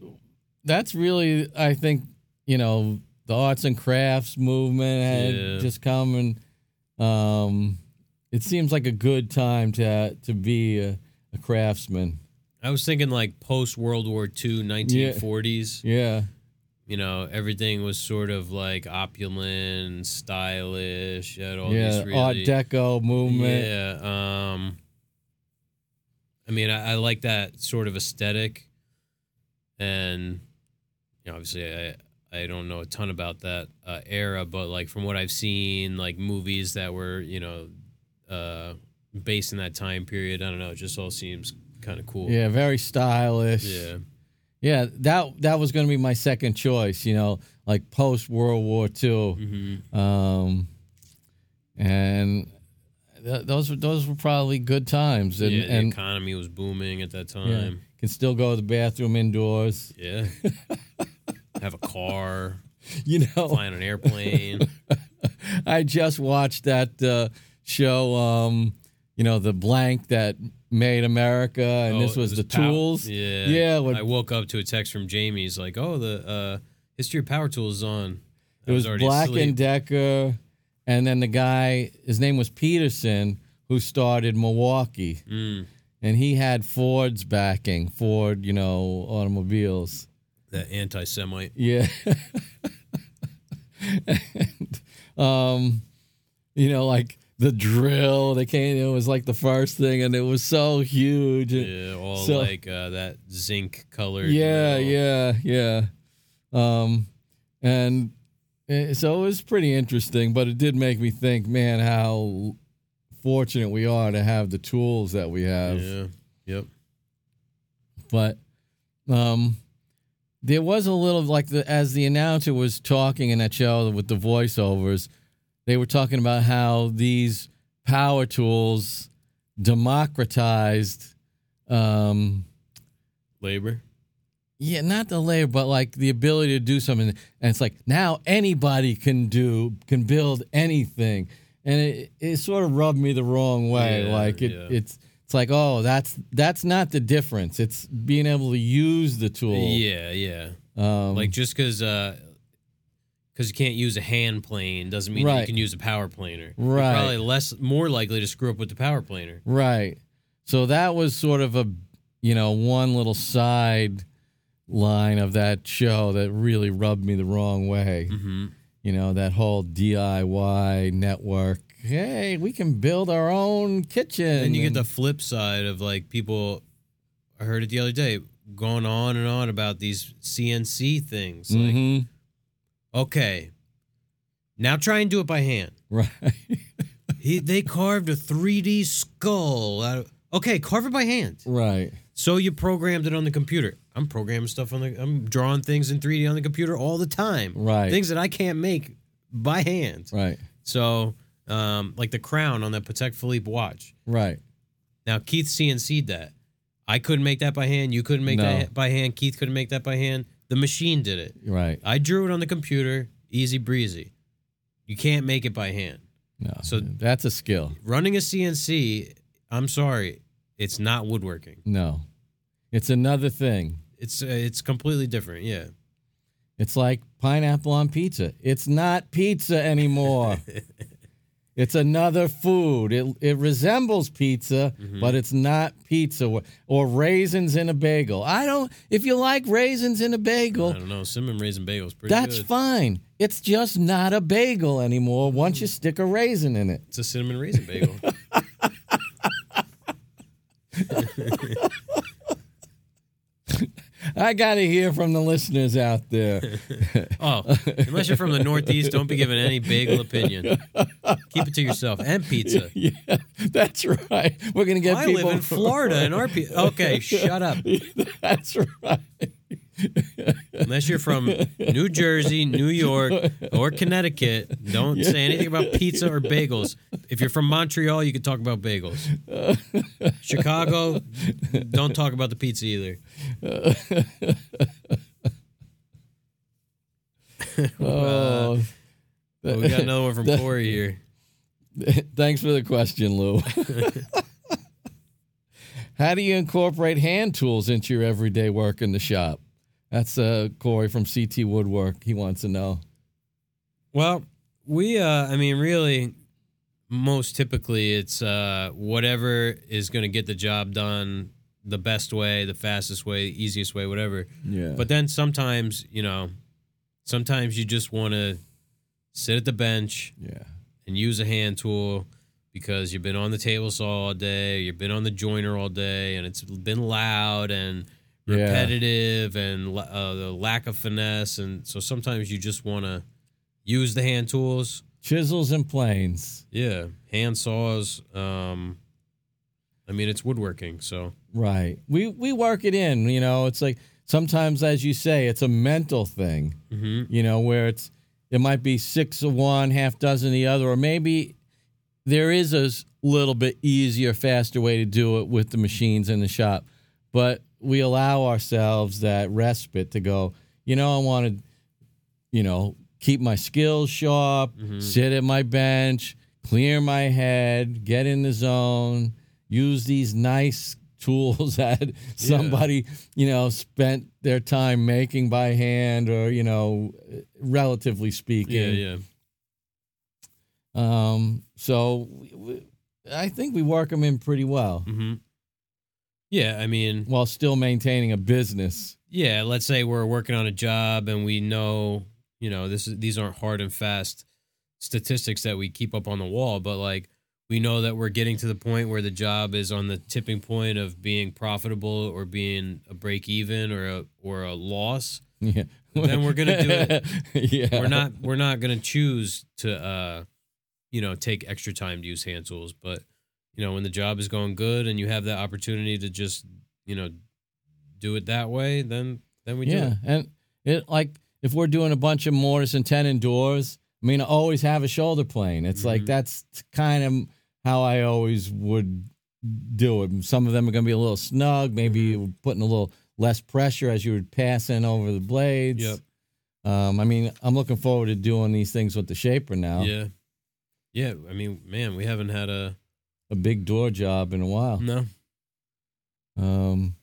that's really I think you know the arts and crafts movement had Yeah. just come and um, it seems like a good time to to be a, a craftsman. I was thinking like post World War II, 1940s. Yeah, You know, everything was sort of like opulent, stylish. Had all yeah, these really, Art Deco movement. Yeah. Um, I mean, I, I like that sort of aesthetic, and you know, obviously, I I don't know a ton about that uh, era, but like from what I've seen, like movies that were you know uh, based in that time period, I don't know, it just all seems kind of cool. Yeah, very stylish. Yeah. Yeah, that that was going to be my second choice. You know, like post World War II. hmm um, and th- those were those were probably good times, and yeah, the and economy was booming at that yeah, time. can still go to the bathroom indoors. Yeah. Have a car, You know, fly on an airplane. I just watched that uh, show. Um, you know, the blank that made America, and Oh, this was it the tools. Yeah. Yeah, when- I woke up to a text from Jamie. He's like, "Oh, the uh, history of power tools is on." I It was already Black asleep. and Decker, and then the guy, his name was Petersen, who started Milwaukee. Mm, and he had Ford's backing, Ford, you know, automobiles. that anti-Semite. Yeah. and, um, you know, like the drill, they came, it was like the first thing, and it was so huge. Yeah, all So- like uh, that zinc colored. yeah, metal. yeah, yeah. Um, and so it was pretty interesting, but it did make me think, man, how fortunate we are to have the tools that we have. Yeah. Yep. but um there was a little like the as the announcer was talking in that show with the voiceovers they were talking about how these power tools democratized um Labor. Yeah not the labor but like the ability to do something and it's like now anybody can do can build anything and it, it sort of rubbed me the wrong way Yeah, like it yeah. it's it's like oh that's that's not the difference it's being able to use the tool Yeah, yeah. um, Like just because because you can't use a hand plane doesn't mean that you can use a power planer. Right. You're probably less more likely to screw up with the power planer. right so that was sort of a you know one little side line of that show that really rubbed me the wrong way Mm-hmm. you know that whole diy network hey we can build our own kitchen And you get the flip side of like people. I heard it the other day going on and on about these CNC things. Like, Mhm. okay, now try and do it by hand. right He, they carved a 3D skull. Out of, okay, carve it by hand. right So you programmed it on the computer. I'm programming stuff on the. I'm drawing things in 3D on the computer all the time. Right. Things that I can't make by hand. right So, um, like the crown on that Patek Philippe watch. right Now Keith CNC'd that. I couldn't make that by hand. You couldn't make No. that by hand. Keith couldn't make that by hand. The machine did it. right I drew it on the computer. Easy breezy. You can't make it by hand. no So- that's a skill Running a CNC, I'm sorry, it's not woodworking. no it's another thing It's uh, it's completely different. Yeah. It's like pineapple on pizza. It's not pizza anymore. it's another food. It it resembles pizza, Mm-hmm. but it's not pizza. Or, or raisins in a bagel. I don't. If you like raisins in a bagel, I don't know. Cinnamon raisin bagel is pretty that's good. fine. It's just not a bagel anymore once you stick a raisin in it. It's a cinnamon raisin bagel. I got to hear from the listeners out there. Oh, unless you're from the Northeast, don't be giving any bagel opinion. Keep it to yourself and pizza. yeah, that's right. We're gonna get I people. live in Florida, and our pe- okay, shut up. that's right. Unless you're from New Jersey, New York, or Connecticut, don't say anything about pizza or bagels. If you're from Montreal, you can talk about bagels. Chicago, don't talk about the pizza either. Oh, But we got another one from Corey here. thanks for the question, Lou. How do you incorporate hand tools into your everyday work in the shop? That's uh, Corey from CT Woodwork. He wants to know. Well, we, uh, I mean, really, most typically it's uh, whatever is going to get the job done the best way, the fastest way, the easiest way, whatever. Yeah. But then sometimes, you know, sometimes you just want to sit at the bench yeah. and use a hand tool because you've been on the table saw all day, you've been on the joiner all day, and it's been loud and Yeah. repetitive and uh, the lack of finesse. And so sometimes you just want to use the hand tools. Chisels and planes. Yeah, hand saws. Um, I mean, it's woodworking, so Right. We we work it in, you know, it's like sometimes as you say, it's a mental thing. mhm. You know, where it's it might be six of one, half dozen the other, or maybe there is a little bit easier, faster way to do it with the machines in the shop. But we allow ourselves that respite to go, you know, I want to, you know, keep my skills sharp, sit at my bench, clear my head, get in the zone, use these nice tools that somebody, you know, spent their time making by hand or, you know, relatively speaking. yeah. Yeah. Um, so we, we, I think we work them in pretty well hmm Yeah, I mean, while still maintaining a business. yeah. Let's say we're working on a job and we know, you know, this is these aren't hard and fast statistics that we keep up on the wall, but like we know that we're getting to the point where the job is on the tipping point of being profitable or being a break even or a or a loss. Yeah. Then we're gonna do it. yeah. We're not we're not gonna choose to uh you know take extra time to use hand tools, but you know when the job is going good and you have that opportunity to just you know do it that way, then then we do Yeah, and it like if we're doing a bunch of mortise and tenon doors, I mean, I always have a shoulder plane. It's like Mhm. that's kind of how I always would do it. Some of them are going to be a little snug, maybe Mm-hmm. putting a little less pressure as you would pass in over the blades. Yep. Um, I mean, I'm looking forward to doing these things with the shaper now. Yeah. Yeah, I mean, man, we haven't had a A big door job in a while. no. Um,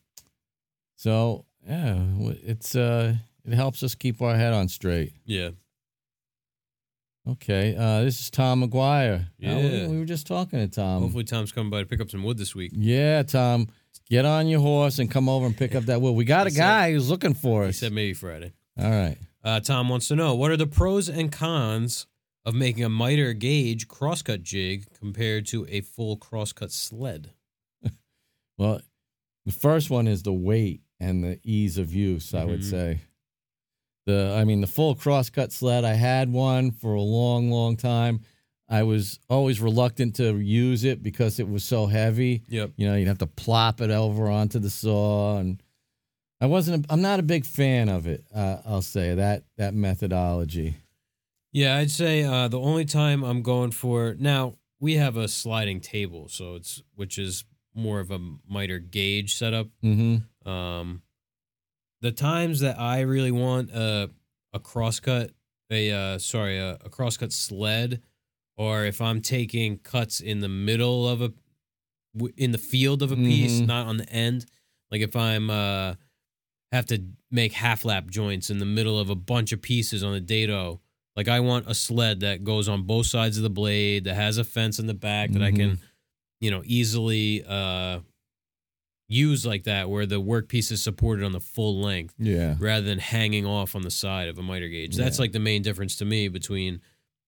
so yeah, it's uh, it helps us keep our head on straight. Yeah. Okay, uh, this is Tom McGuire. Uh, we- Yeah. we, were just talking to Tom. Hopefully Tom's coming by to pick up some wood this week. Yeah, Tom, get on your horse and come over and pick up that wood. We got a He said- guy who's looking for He us. said maybe Friday. All right. Uh, Tom wants to know what are the pros and cons of making a miter gauge crosscut jig compared to a full crosscut sled? Well, the first one is the weight and the ease of use. I would Mhm. say. The, I mean, the full crosscut sled. I had one for a long, long time. I was always reluctant to use it because it was so heavy. Yep. You know, you'd have to plop it over onto the saw, and I wasn't. A, I'm not a big fan of it. Uh, I'll say that that methodology. Yeah, I'd say uh, the only time I'm going for now we have a sliding table, so it's which is more of a miter gauge setup. Mm-hmm. Um, the times that I really want a a crosscut, a uh, sorry, a, a crosscut sled, or if I'm taking cuts in the middle of a in the field of a piece, Mhm. not on the end. Like if I'm uh have to make half lap joints in the middle of a bunch of pieces on the dado. Like I want a sled that goes on both sides of the blade, that has a fence in the back that I can, you know, easily uh use like that where the workpiece is supported on the full length Yeah. rather than hanging off on the side of a miter gauge. That's Yeah. like the main difference to me between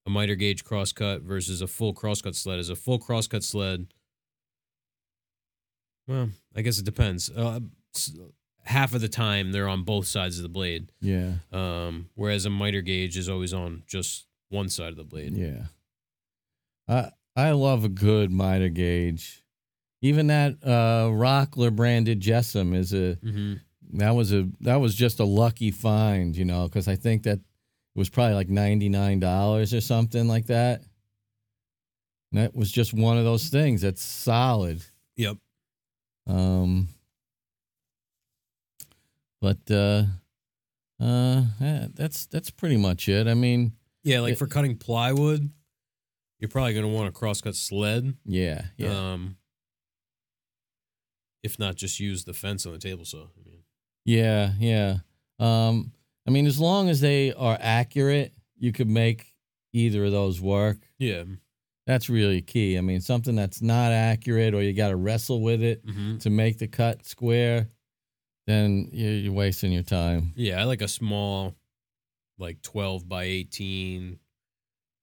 a miter gauge crosscut versus a full crosscut sled. Is a full crosscut sled. Well, I guess it depends. Uh, half of the time they're on both sides of the blade. Yeah. Um, whereas a miter gauge is always on just one side of the blade. Yeah. I I love a good miter gauge. Even that uh, Rockler branded Jessem is a Mm-hmm. that was a that was just a lucky find, you know, because I think that it was probably like ninety nine dollars or something like that. And that was just one of those things that's solid. Yep. Um, but uh, uh, that's that's pretty much it. I mean, Yeah, like It- for cutting plywood, you're probably going to want a crosscut sled. yeah, yeah, Um, if not, just use the fence on the table saw. I mean, yeah, yeah. Um, I mean, as long as they are accurate, you could make either of those work. yeah. That's really key. I mean, something that's not accurate or you got to wrestle with it Mm-hmm. to make the cut square, then you're, wasting your time. Yeah, I like a small, like 12 by 18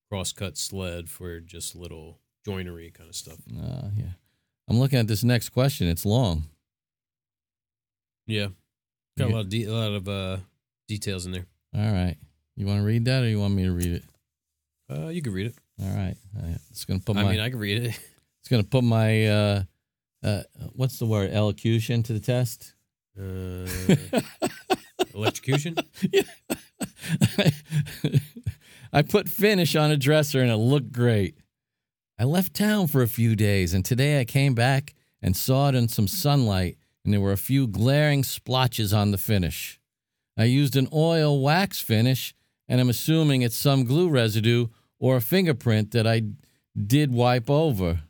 crosscut sled for just little joinery kind of stuff. Uh, yeah. I'm looking at this next question. It's long. Yeah. Got a lot of, de- a lot of uh, details in there. All right. You want to read that or you want me to read it? Uh, you can read it. All right. All right. It's going to put my. I mean, I can read it. it's going to put my uh uh what's the word? elocution to the test. Uh, electrocution? I put finish on a dresser and it looked great. I left town for a few days and today I came back and saw it in some sunlight and there were a few glaring splotches on the finish. I used an oil wax finish and I'm assuming it's some glue residue or a fingerprint that I did wipe over.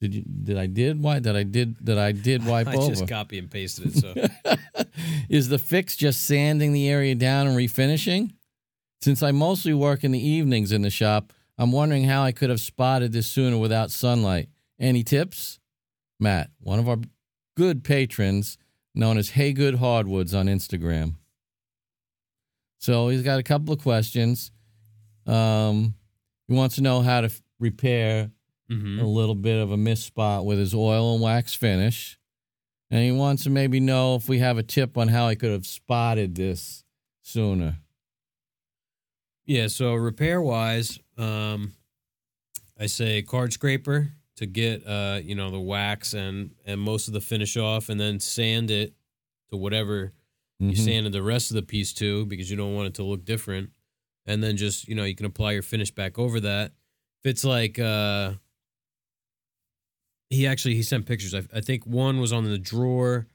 Did you did I did wipe that I did that I did wipe I over? just copy and pasted it. So Is the fix just sanding the area down and refinishing? Since I mostly work in the evenings in the shop, I'm wondering how I could have spotted this sooner without sunlight. Any tips? Matt, one of our good patrons, known as Hey Good Hardwoods on Instagram. So he's got a couple of questions. Um, he wants to know how to f- repair Mhm. a little bit of a miss spot with his oil and wax finish. And he wants to maybe know if we have a tip on how he could have spotted this sooner. Yeah, so repair wise, um, I say card scraper to get uh, you know, the wax and and most of the finish off, and then sand it to whatever you Mhm. sanded the rest of the piece to because you don't want it to look different. And then just you know you can apply your finish back over that. If it's like uh, he actually he sent pictures. I, I think one was on the drawer,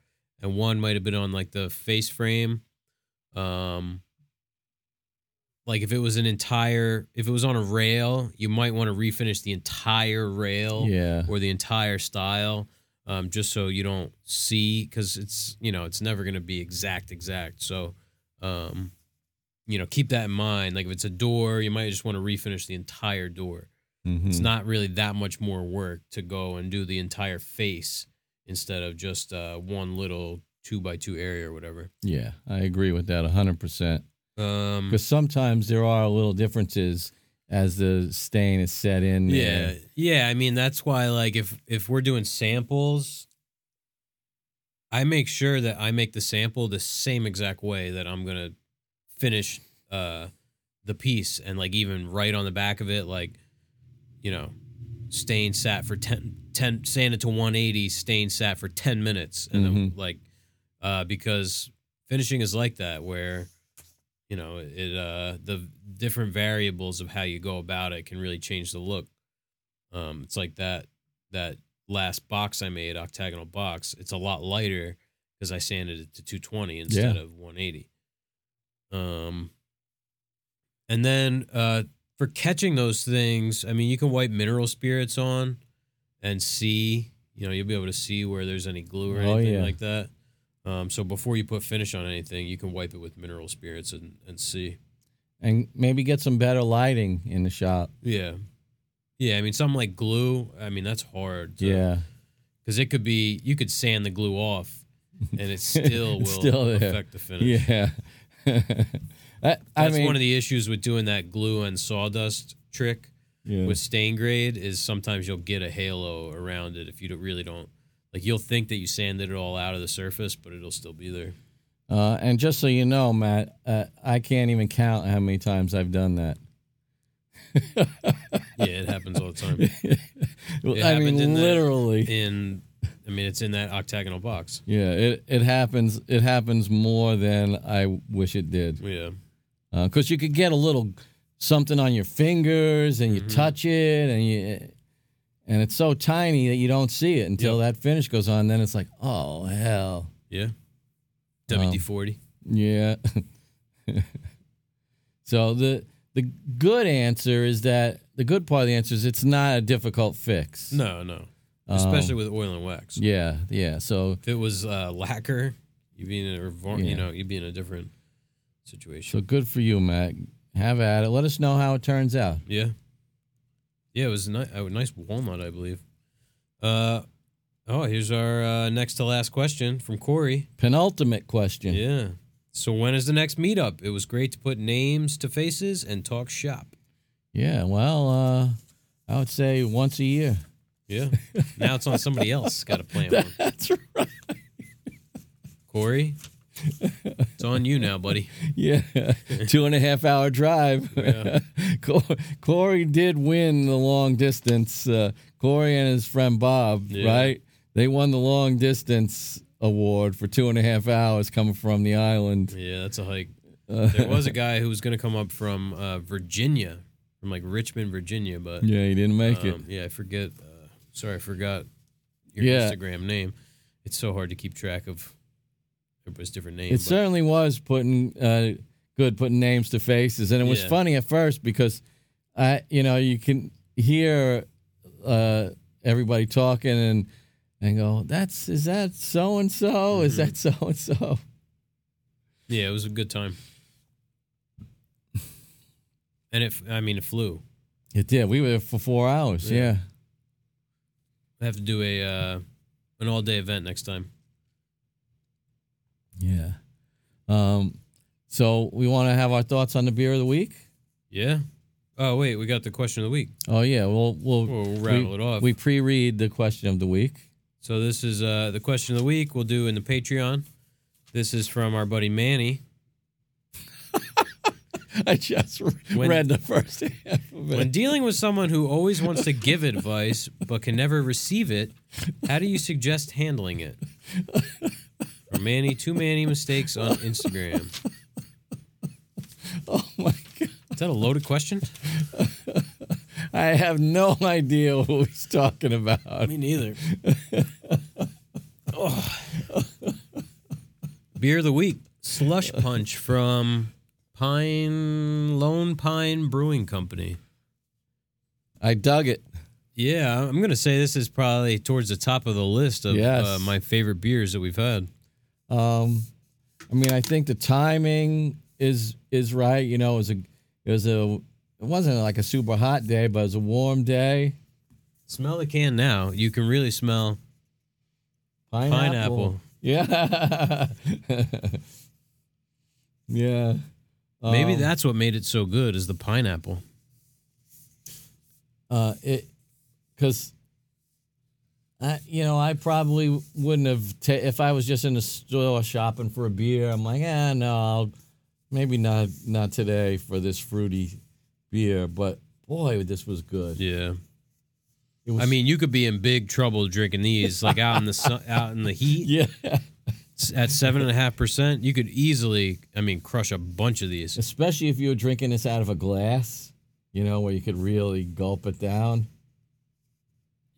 and one might have been on like the face frame. Um, like if it was an entire, if it was on a rail, you might want to refinish the entire rail Yeah. or the entire stile, um, just so you don't see because it's you know it's never gonna be exact exact. So, um, you know, keep that in mind. Like if it's a door, you might just want to refinish the entire door. Mhm. It's not really that much more work to go and do the entire face instead of just uh, one little two by two area or whatever. Yeah, I agree with that 100%. Um, Because sometimes there are little differences as the stain is set in. yeah, there. yeah. I mean, that's why like if if we're doing samples, I make sure that I make the sample the same exact way that I'm gonna finish uh the piece and like even right on the back of it, like you know, stain sat for 10, 10 sand it to 180, stain sat for 10 minutes. And then Mhm. like uh because finishing is like that where you know it uh the different variables of how you go about it can really change the look um it's like that that last box i made octagonal box it's a lot lighter because i sanded it to 220 instead Yeah. of 180 um and then uh for catching those things i mean you can wipe mineral spirits on and see you know you'll be able to see where there's any glue or Oh, anything yeah. like that um, so before you put finish on anything, you can wipe it with mineral spirits and, and see. And maybe get some better lighting in the shop. Yeah. Yeah, I mean something like glue, I mean that's hard. to- Yeah. Cuz it could be you could sand the glue off and it still will still affect the finish. Yeah. I, I That's mean, one of the issues with doing that glue and sawdust trick yeah. with stain grade is sometimes you'll get a halo around it if you don't really don't like you'll think that you sanded it all out of the surface, but it'll still be there. Uh, and just so you know, Matt, uh, I can't even count how many times I've done that. Yeah, it happens all the time. I mean, in the- literally. In, I mean, it's in that octagonal box. yeah, it, it happens. It happens more than I wish it did. Yeah. Because you could get a little something on your fingers, and you Mhm. touch it, and you, and it's so tiny that you don't see it until that finish goes on. Then it's like, oh hell, Yeah. Um, WD forty. yeah. so the the good answer is that the good part of the answer is it's not a difficult fix. No, no. Um, Especially with oil and wax. Yeah, yeah. So If it was uh, lacquer, you'd be in a Yeah. you know you'd be in a different situation. so good for you, Matt. Have at it. Let us know how it turns out. yeah, yeah. It was ni- a nice walnut, I believe. Uh, oh, here's our uh, next to last question from Corey. Penultimate question. Yeah. So when is the next meetup? It was great to put names to faces and talk shop. Yeah, well, uh, I would say once a year. Yeah. now it's on somebody else. Got to plan one. That's right. Corey, it's on you now, buddy. Yeah, two and a half hour drive. Yeah. Corey did win the long distance. Uh, Corey and his friend Bob, Yeah. right? They won the long distance award for two and a half hours coming from the island. Yeah, that's a hike. Uh, There was a guy who was going to come up from uh, Virginia, from like Richmond, Virginia, but yeah, he didn't make it. um, yeah, I forget. Uh, sorry, I forgot your Yeah. Instagram name. It's so hard to keep track of everybody's different names. It but- certainly was putting uh, good putting names to faces, and it was Yeah. funny at first because I, you know, you can hear uh, everybody talking and and go, "That's is that so and so? Is that so and so?" yeah, it was a good time. And it, I mean, it flew. It did. We were there for four hours. Yeah. Yeah. I have to do a uh, an all day event next time. Yeah. Um. So we want to have our thoughts on the beer of the week. Yeah. Oh wait, we got the question of the week. Oh yeah. We'll we'll We'll, rattle it off. we pre-read the question of the week. So this is uh, the question of the week. We'll do in the Patreon. This is from our buddy Manny. I just When- read the first half of it. When dealing with someone who always wants to give advice but can never receive it, how do you suggest handling it? From Manny, two Manny mistakes on Instagram. oh my god. Is that a loaded question? I have no idea what he's talking about. Me neither. Beer of the week, Slush Punch from Pine Lone Pine Brewing Company. I dug it. Yeah, I'm gonna say this is probably towards the top of the list of Yes. uh, my favorite beers that we've had. Um, I mean, I think the timing is is right. You know, it was a it was a it wasn't like a super hot day, but it was a warm day. Smell the can now. You can really smell. Pineapple. Pineapple. Yeah. yeah. Maybe Um, that's what made it so good is the pineapple. uh it because I you know I probably wouldn't have ta- if I was just in the store shopping for a beer. I'm like, ah, no, I'll, maybe not not today for this fruity beer. But boy, this was good. Yeah. Was, I mean, you could be in big trouble drinking these, like out in the sun, out in the heat yeah, at seven and a half percent. You could easily, I mean, crush a bunch of these. especially if you were drinking this out of a glass, you know, where you could really gulp it down.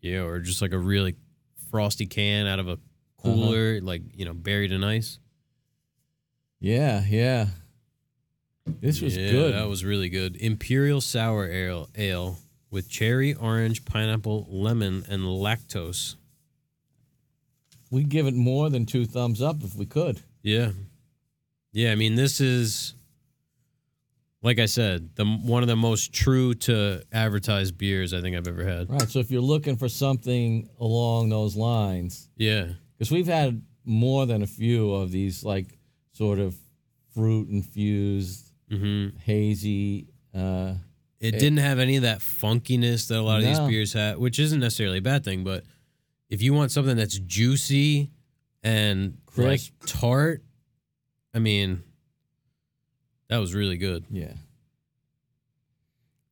Yeah, or just like a really frosty can out of a Uh-huh. cooler, like you know, buried in ice. Yeah, yeah. This was Yeah, good. That was really good. Imperial sour ale, ale with cherry, orange, pineapple, lemon, and lactose. We'd give it more than two thumbs up if we could. Yeah, yeah. I mean, this is like I said, the one of the most true to advertised beers I think I've ever had. Right. So if you're looking for something along those lines, Yeah, because we've had more than a few of these, like sort of fruit infused, hmm hazy. Uh, it didn't have any of that funkiness that a lot of No. these beers had, which isn't necessarily a bad thing. But if you want something that's juicy and Crisp. like tart, I mean, that was really good. Yeah.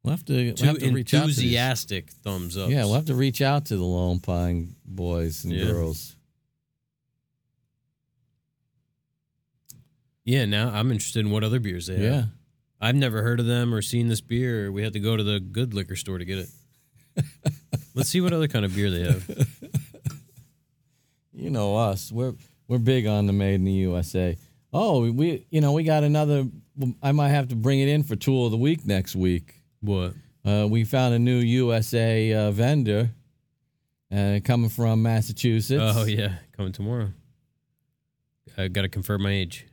We'll have to, we'll have to reach out to these- enthusiastic thumbs up. Yeah, we'll have to reach out to the Lone Pine boys and Yeah. girls. yeah. Now I'm interested in what other beers they have. Yeah. I've never heard of them or seen this beer. We had to go to the good liquor store to get it. Let's see what other kind of beer they have. You know us. We're we're big on the made in the USA. Oh, we you know, we got another I might have to bring it in for tool of the week next week. What? Uh, we found a new USA uh, vendor uh, coming from Massachusetts. Oh yeah, coming tomorrow. I got to confirm my age.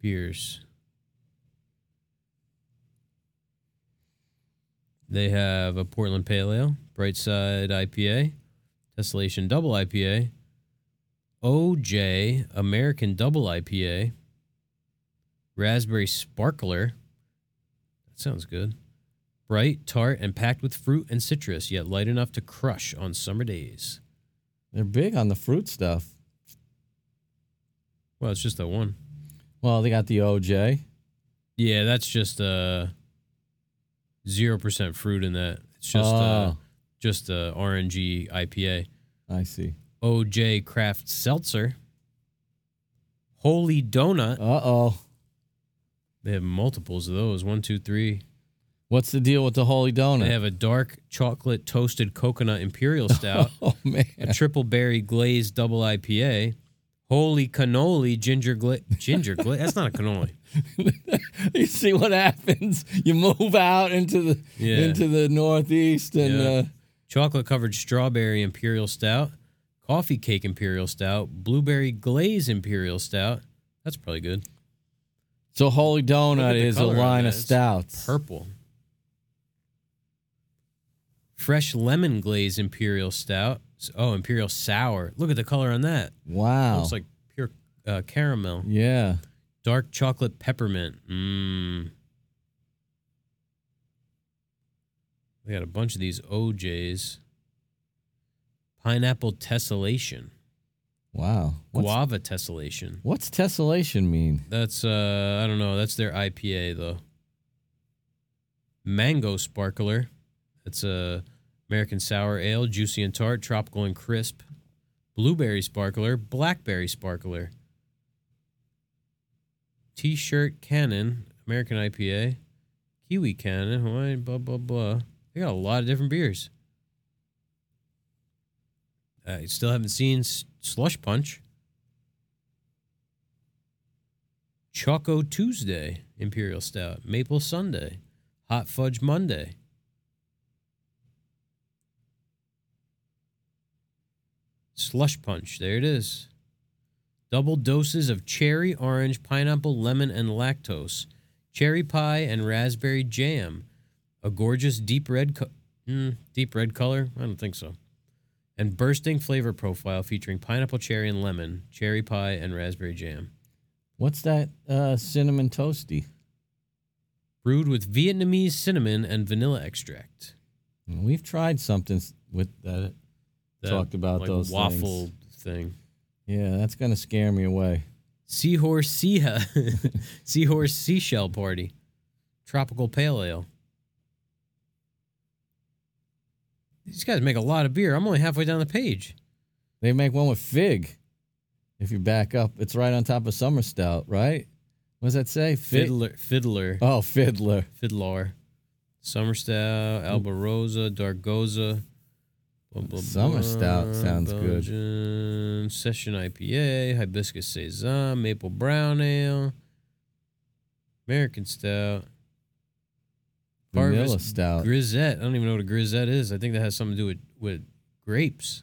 Beers. They have a Portland Pale Ale, Brightside IPA, Tessellation Double IPA, OJ American Double IPA, Raspberry Sparkler. That sounds good. Bright, tart, and packed with fruit and citrus, yet light enough to crush on summer days. They're big on the fruit stuff. Well, it's just that one. Well, they got the OJ. Yeah, that's just uh zero percent fruit in that. It's just uh Oh. just a RNG IPA. I see. OJ Craft Seltzer. Holy Donut. Uh oh. They have multiples of those. One, two, three. What's the deal with the Holy Donut? They have a dark chocolate toasted coconut imperial stout, oh man. a triple berry glazed double IPA, holy cannoli ginger gla- ginger gla- That's not a cannoli. you see what happens? You move out into the Yeah. into the northeast and Yeah. uh, chocolate covered strawberry imperial stout, coffee cake imperial stout, blueberry glaze imperial stout. That's probably good. So Holy Donut is a line of stouts. Purple. Fresh lemon glaze imperial stout. Oh, imperial sour. Look at the color on that. Wow. Looks like pure uh, caramel. yeah. Dark chocolate peppermint. Mmm. We got a bunch of these OJs. Pineapple tessellation. Wow. What's, Guava tessellation. what's tessellation mean? That's uh I don't know. That's their IPA though. Mango sparkler. That's a American sour ale, juicy and tart, tropical and crisp. Blueberry sparkler, blackberry sparkler. T-shirt cannon, American IPA. Kiwi cannon, Hawaiian, blah blah blah. They got a lot of different beers. I still haven't seen Slush Punch. Choco Tuesday, Imperial Stout, Maple Sunday, Hot Fudge Monday. Slush Punch, there it is. Double doses of cherry, orange, pineapple, lemon, and lactose. Cherry pie and raspberry jam. A gorgeous deep red, co- mm, deep red color. I don't think so. And bursting flavor profile featuring pineapple, cherry, and lemon, cherry pie, and raspberry jam. What's that uh, cinnamon toasty? brewed with Vietnamese cinnamon and vanilla extract. We've tried something with that. That, Talked about like, those waffle things. thing. Yeah, that's gonna scare me away. Seahorse sea seahorse seashell party. Tropical pale ale. These guys make a lot of beer. I'm only halfway down the page. They make one with fig. If you back up, it's right on top of summer stout, right? What does that say? Fiddler, fiddler, Oh, fiddler. fiddler, summer stout, mm. albarosa, dargoza. Blah, blah, Summer stout sounds good. good. Session IPA, hibiscus saison, maple brown ale, American stout, Vanilla Harvest stout. grisette. I don't even know what a grisette is. I think that has something to do with with grapes.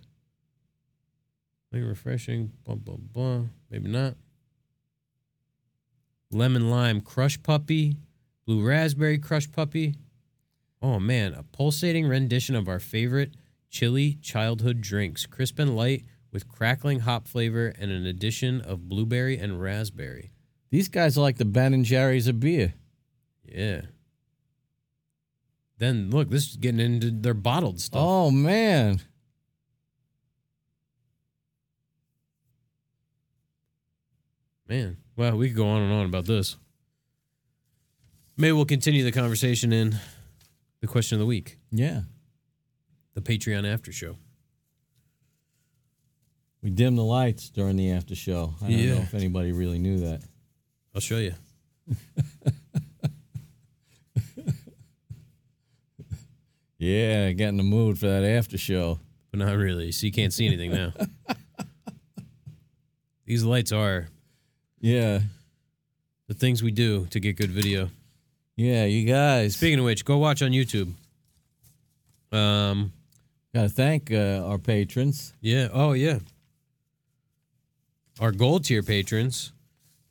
Like refreshing, blah blah blah. Maybe not. Lemon lime crush puppy, blue raspberry crush puppy. Oh man, a pulsating rendition of our favorite chili childhood drinks, crisp and light with crackling hop flavor and an addition of blueberry and raspberry. These guys are like the Ben and Jerry's of beer. Yeah. Then look, this is getting into their bottled stuff. Oh man. Man, well, we could go on and on about this. Maybe we'll continue the conversation in the question of the week, Yeah. the Patreon after show. We dim the lights during the after show. I don't Yeah. know if anybody really knew that. I'll show you. Yeah, get in the mood for that after show. But not really. So you can't see anything now. These lights are Yeah. the things we do to get good video. Yeah, you guys. Speaking of which, go watch on YouTube. Um, Got to thank uh, our patrons. yeah. Oh, yeah. Our gold tier patrons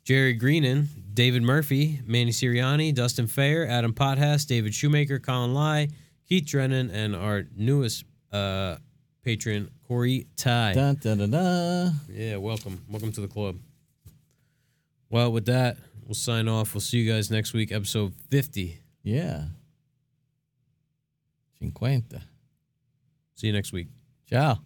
Jerry Greenan, David Murphy, Manny Siriani, Dustin Fair, Adam Pothass, David Shoemaker, Colin Lai, Keith Drennan, and our newest uh, patron, Corey Ty. Dun, dun, dun, dun. Yeah, welcome. Welcome to the club. Well, with that, we'll sign off. We'll see you guys next week, episode 50. Yeah. Cinquenta. See you next week. Ciao.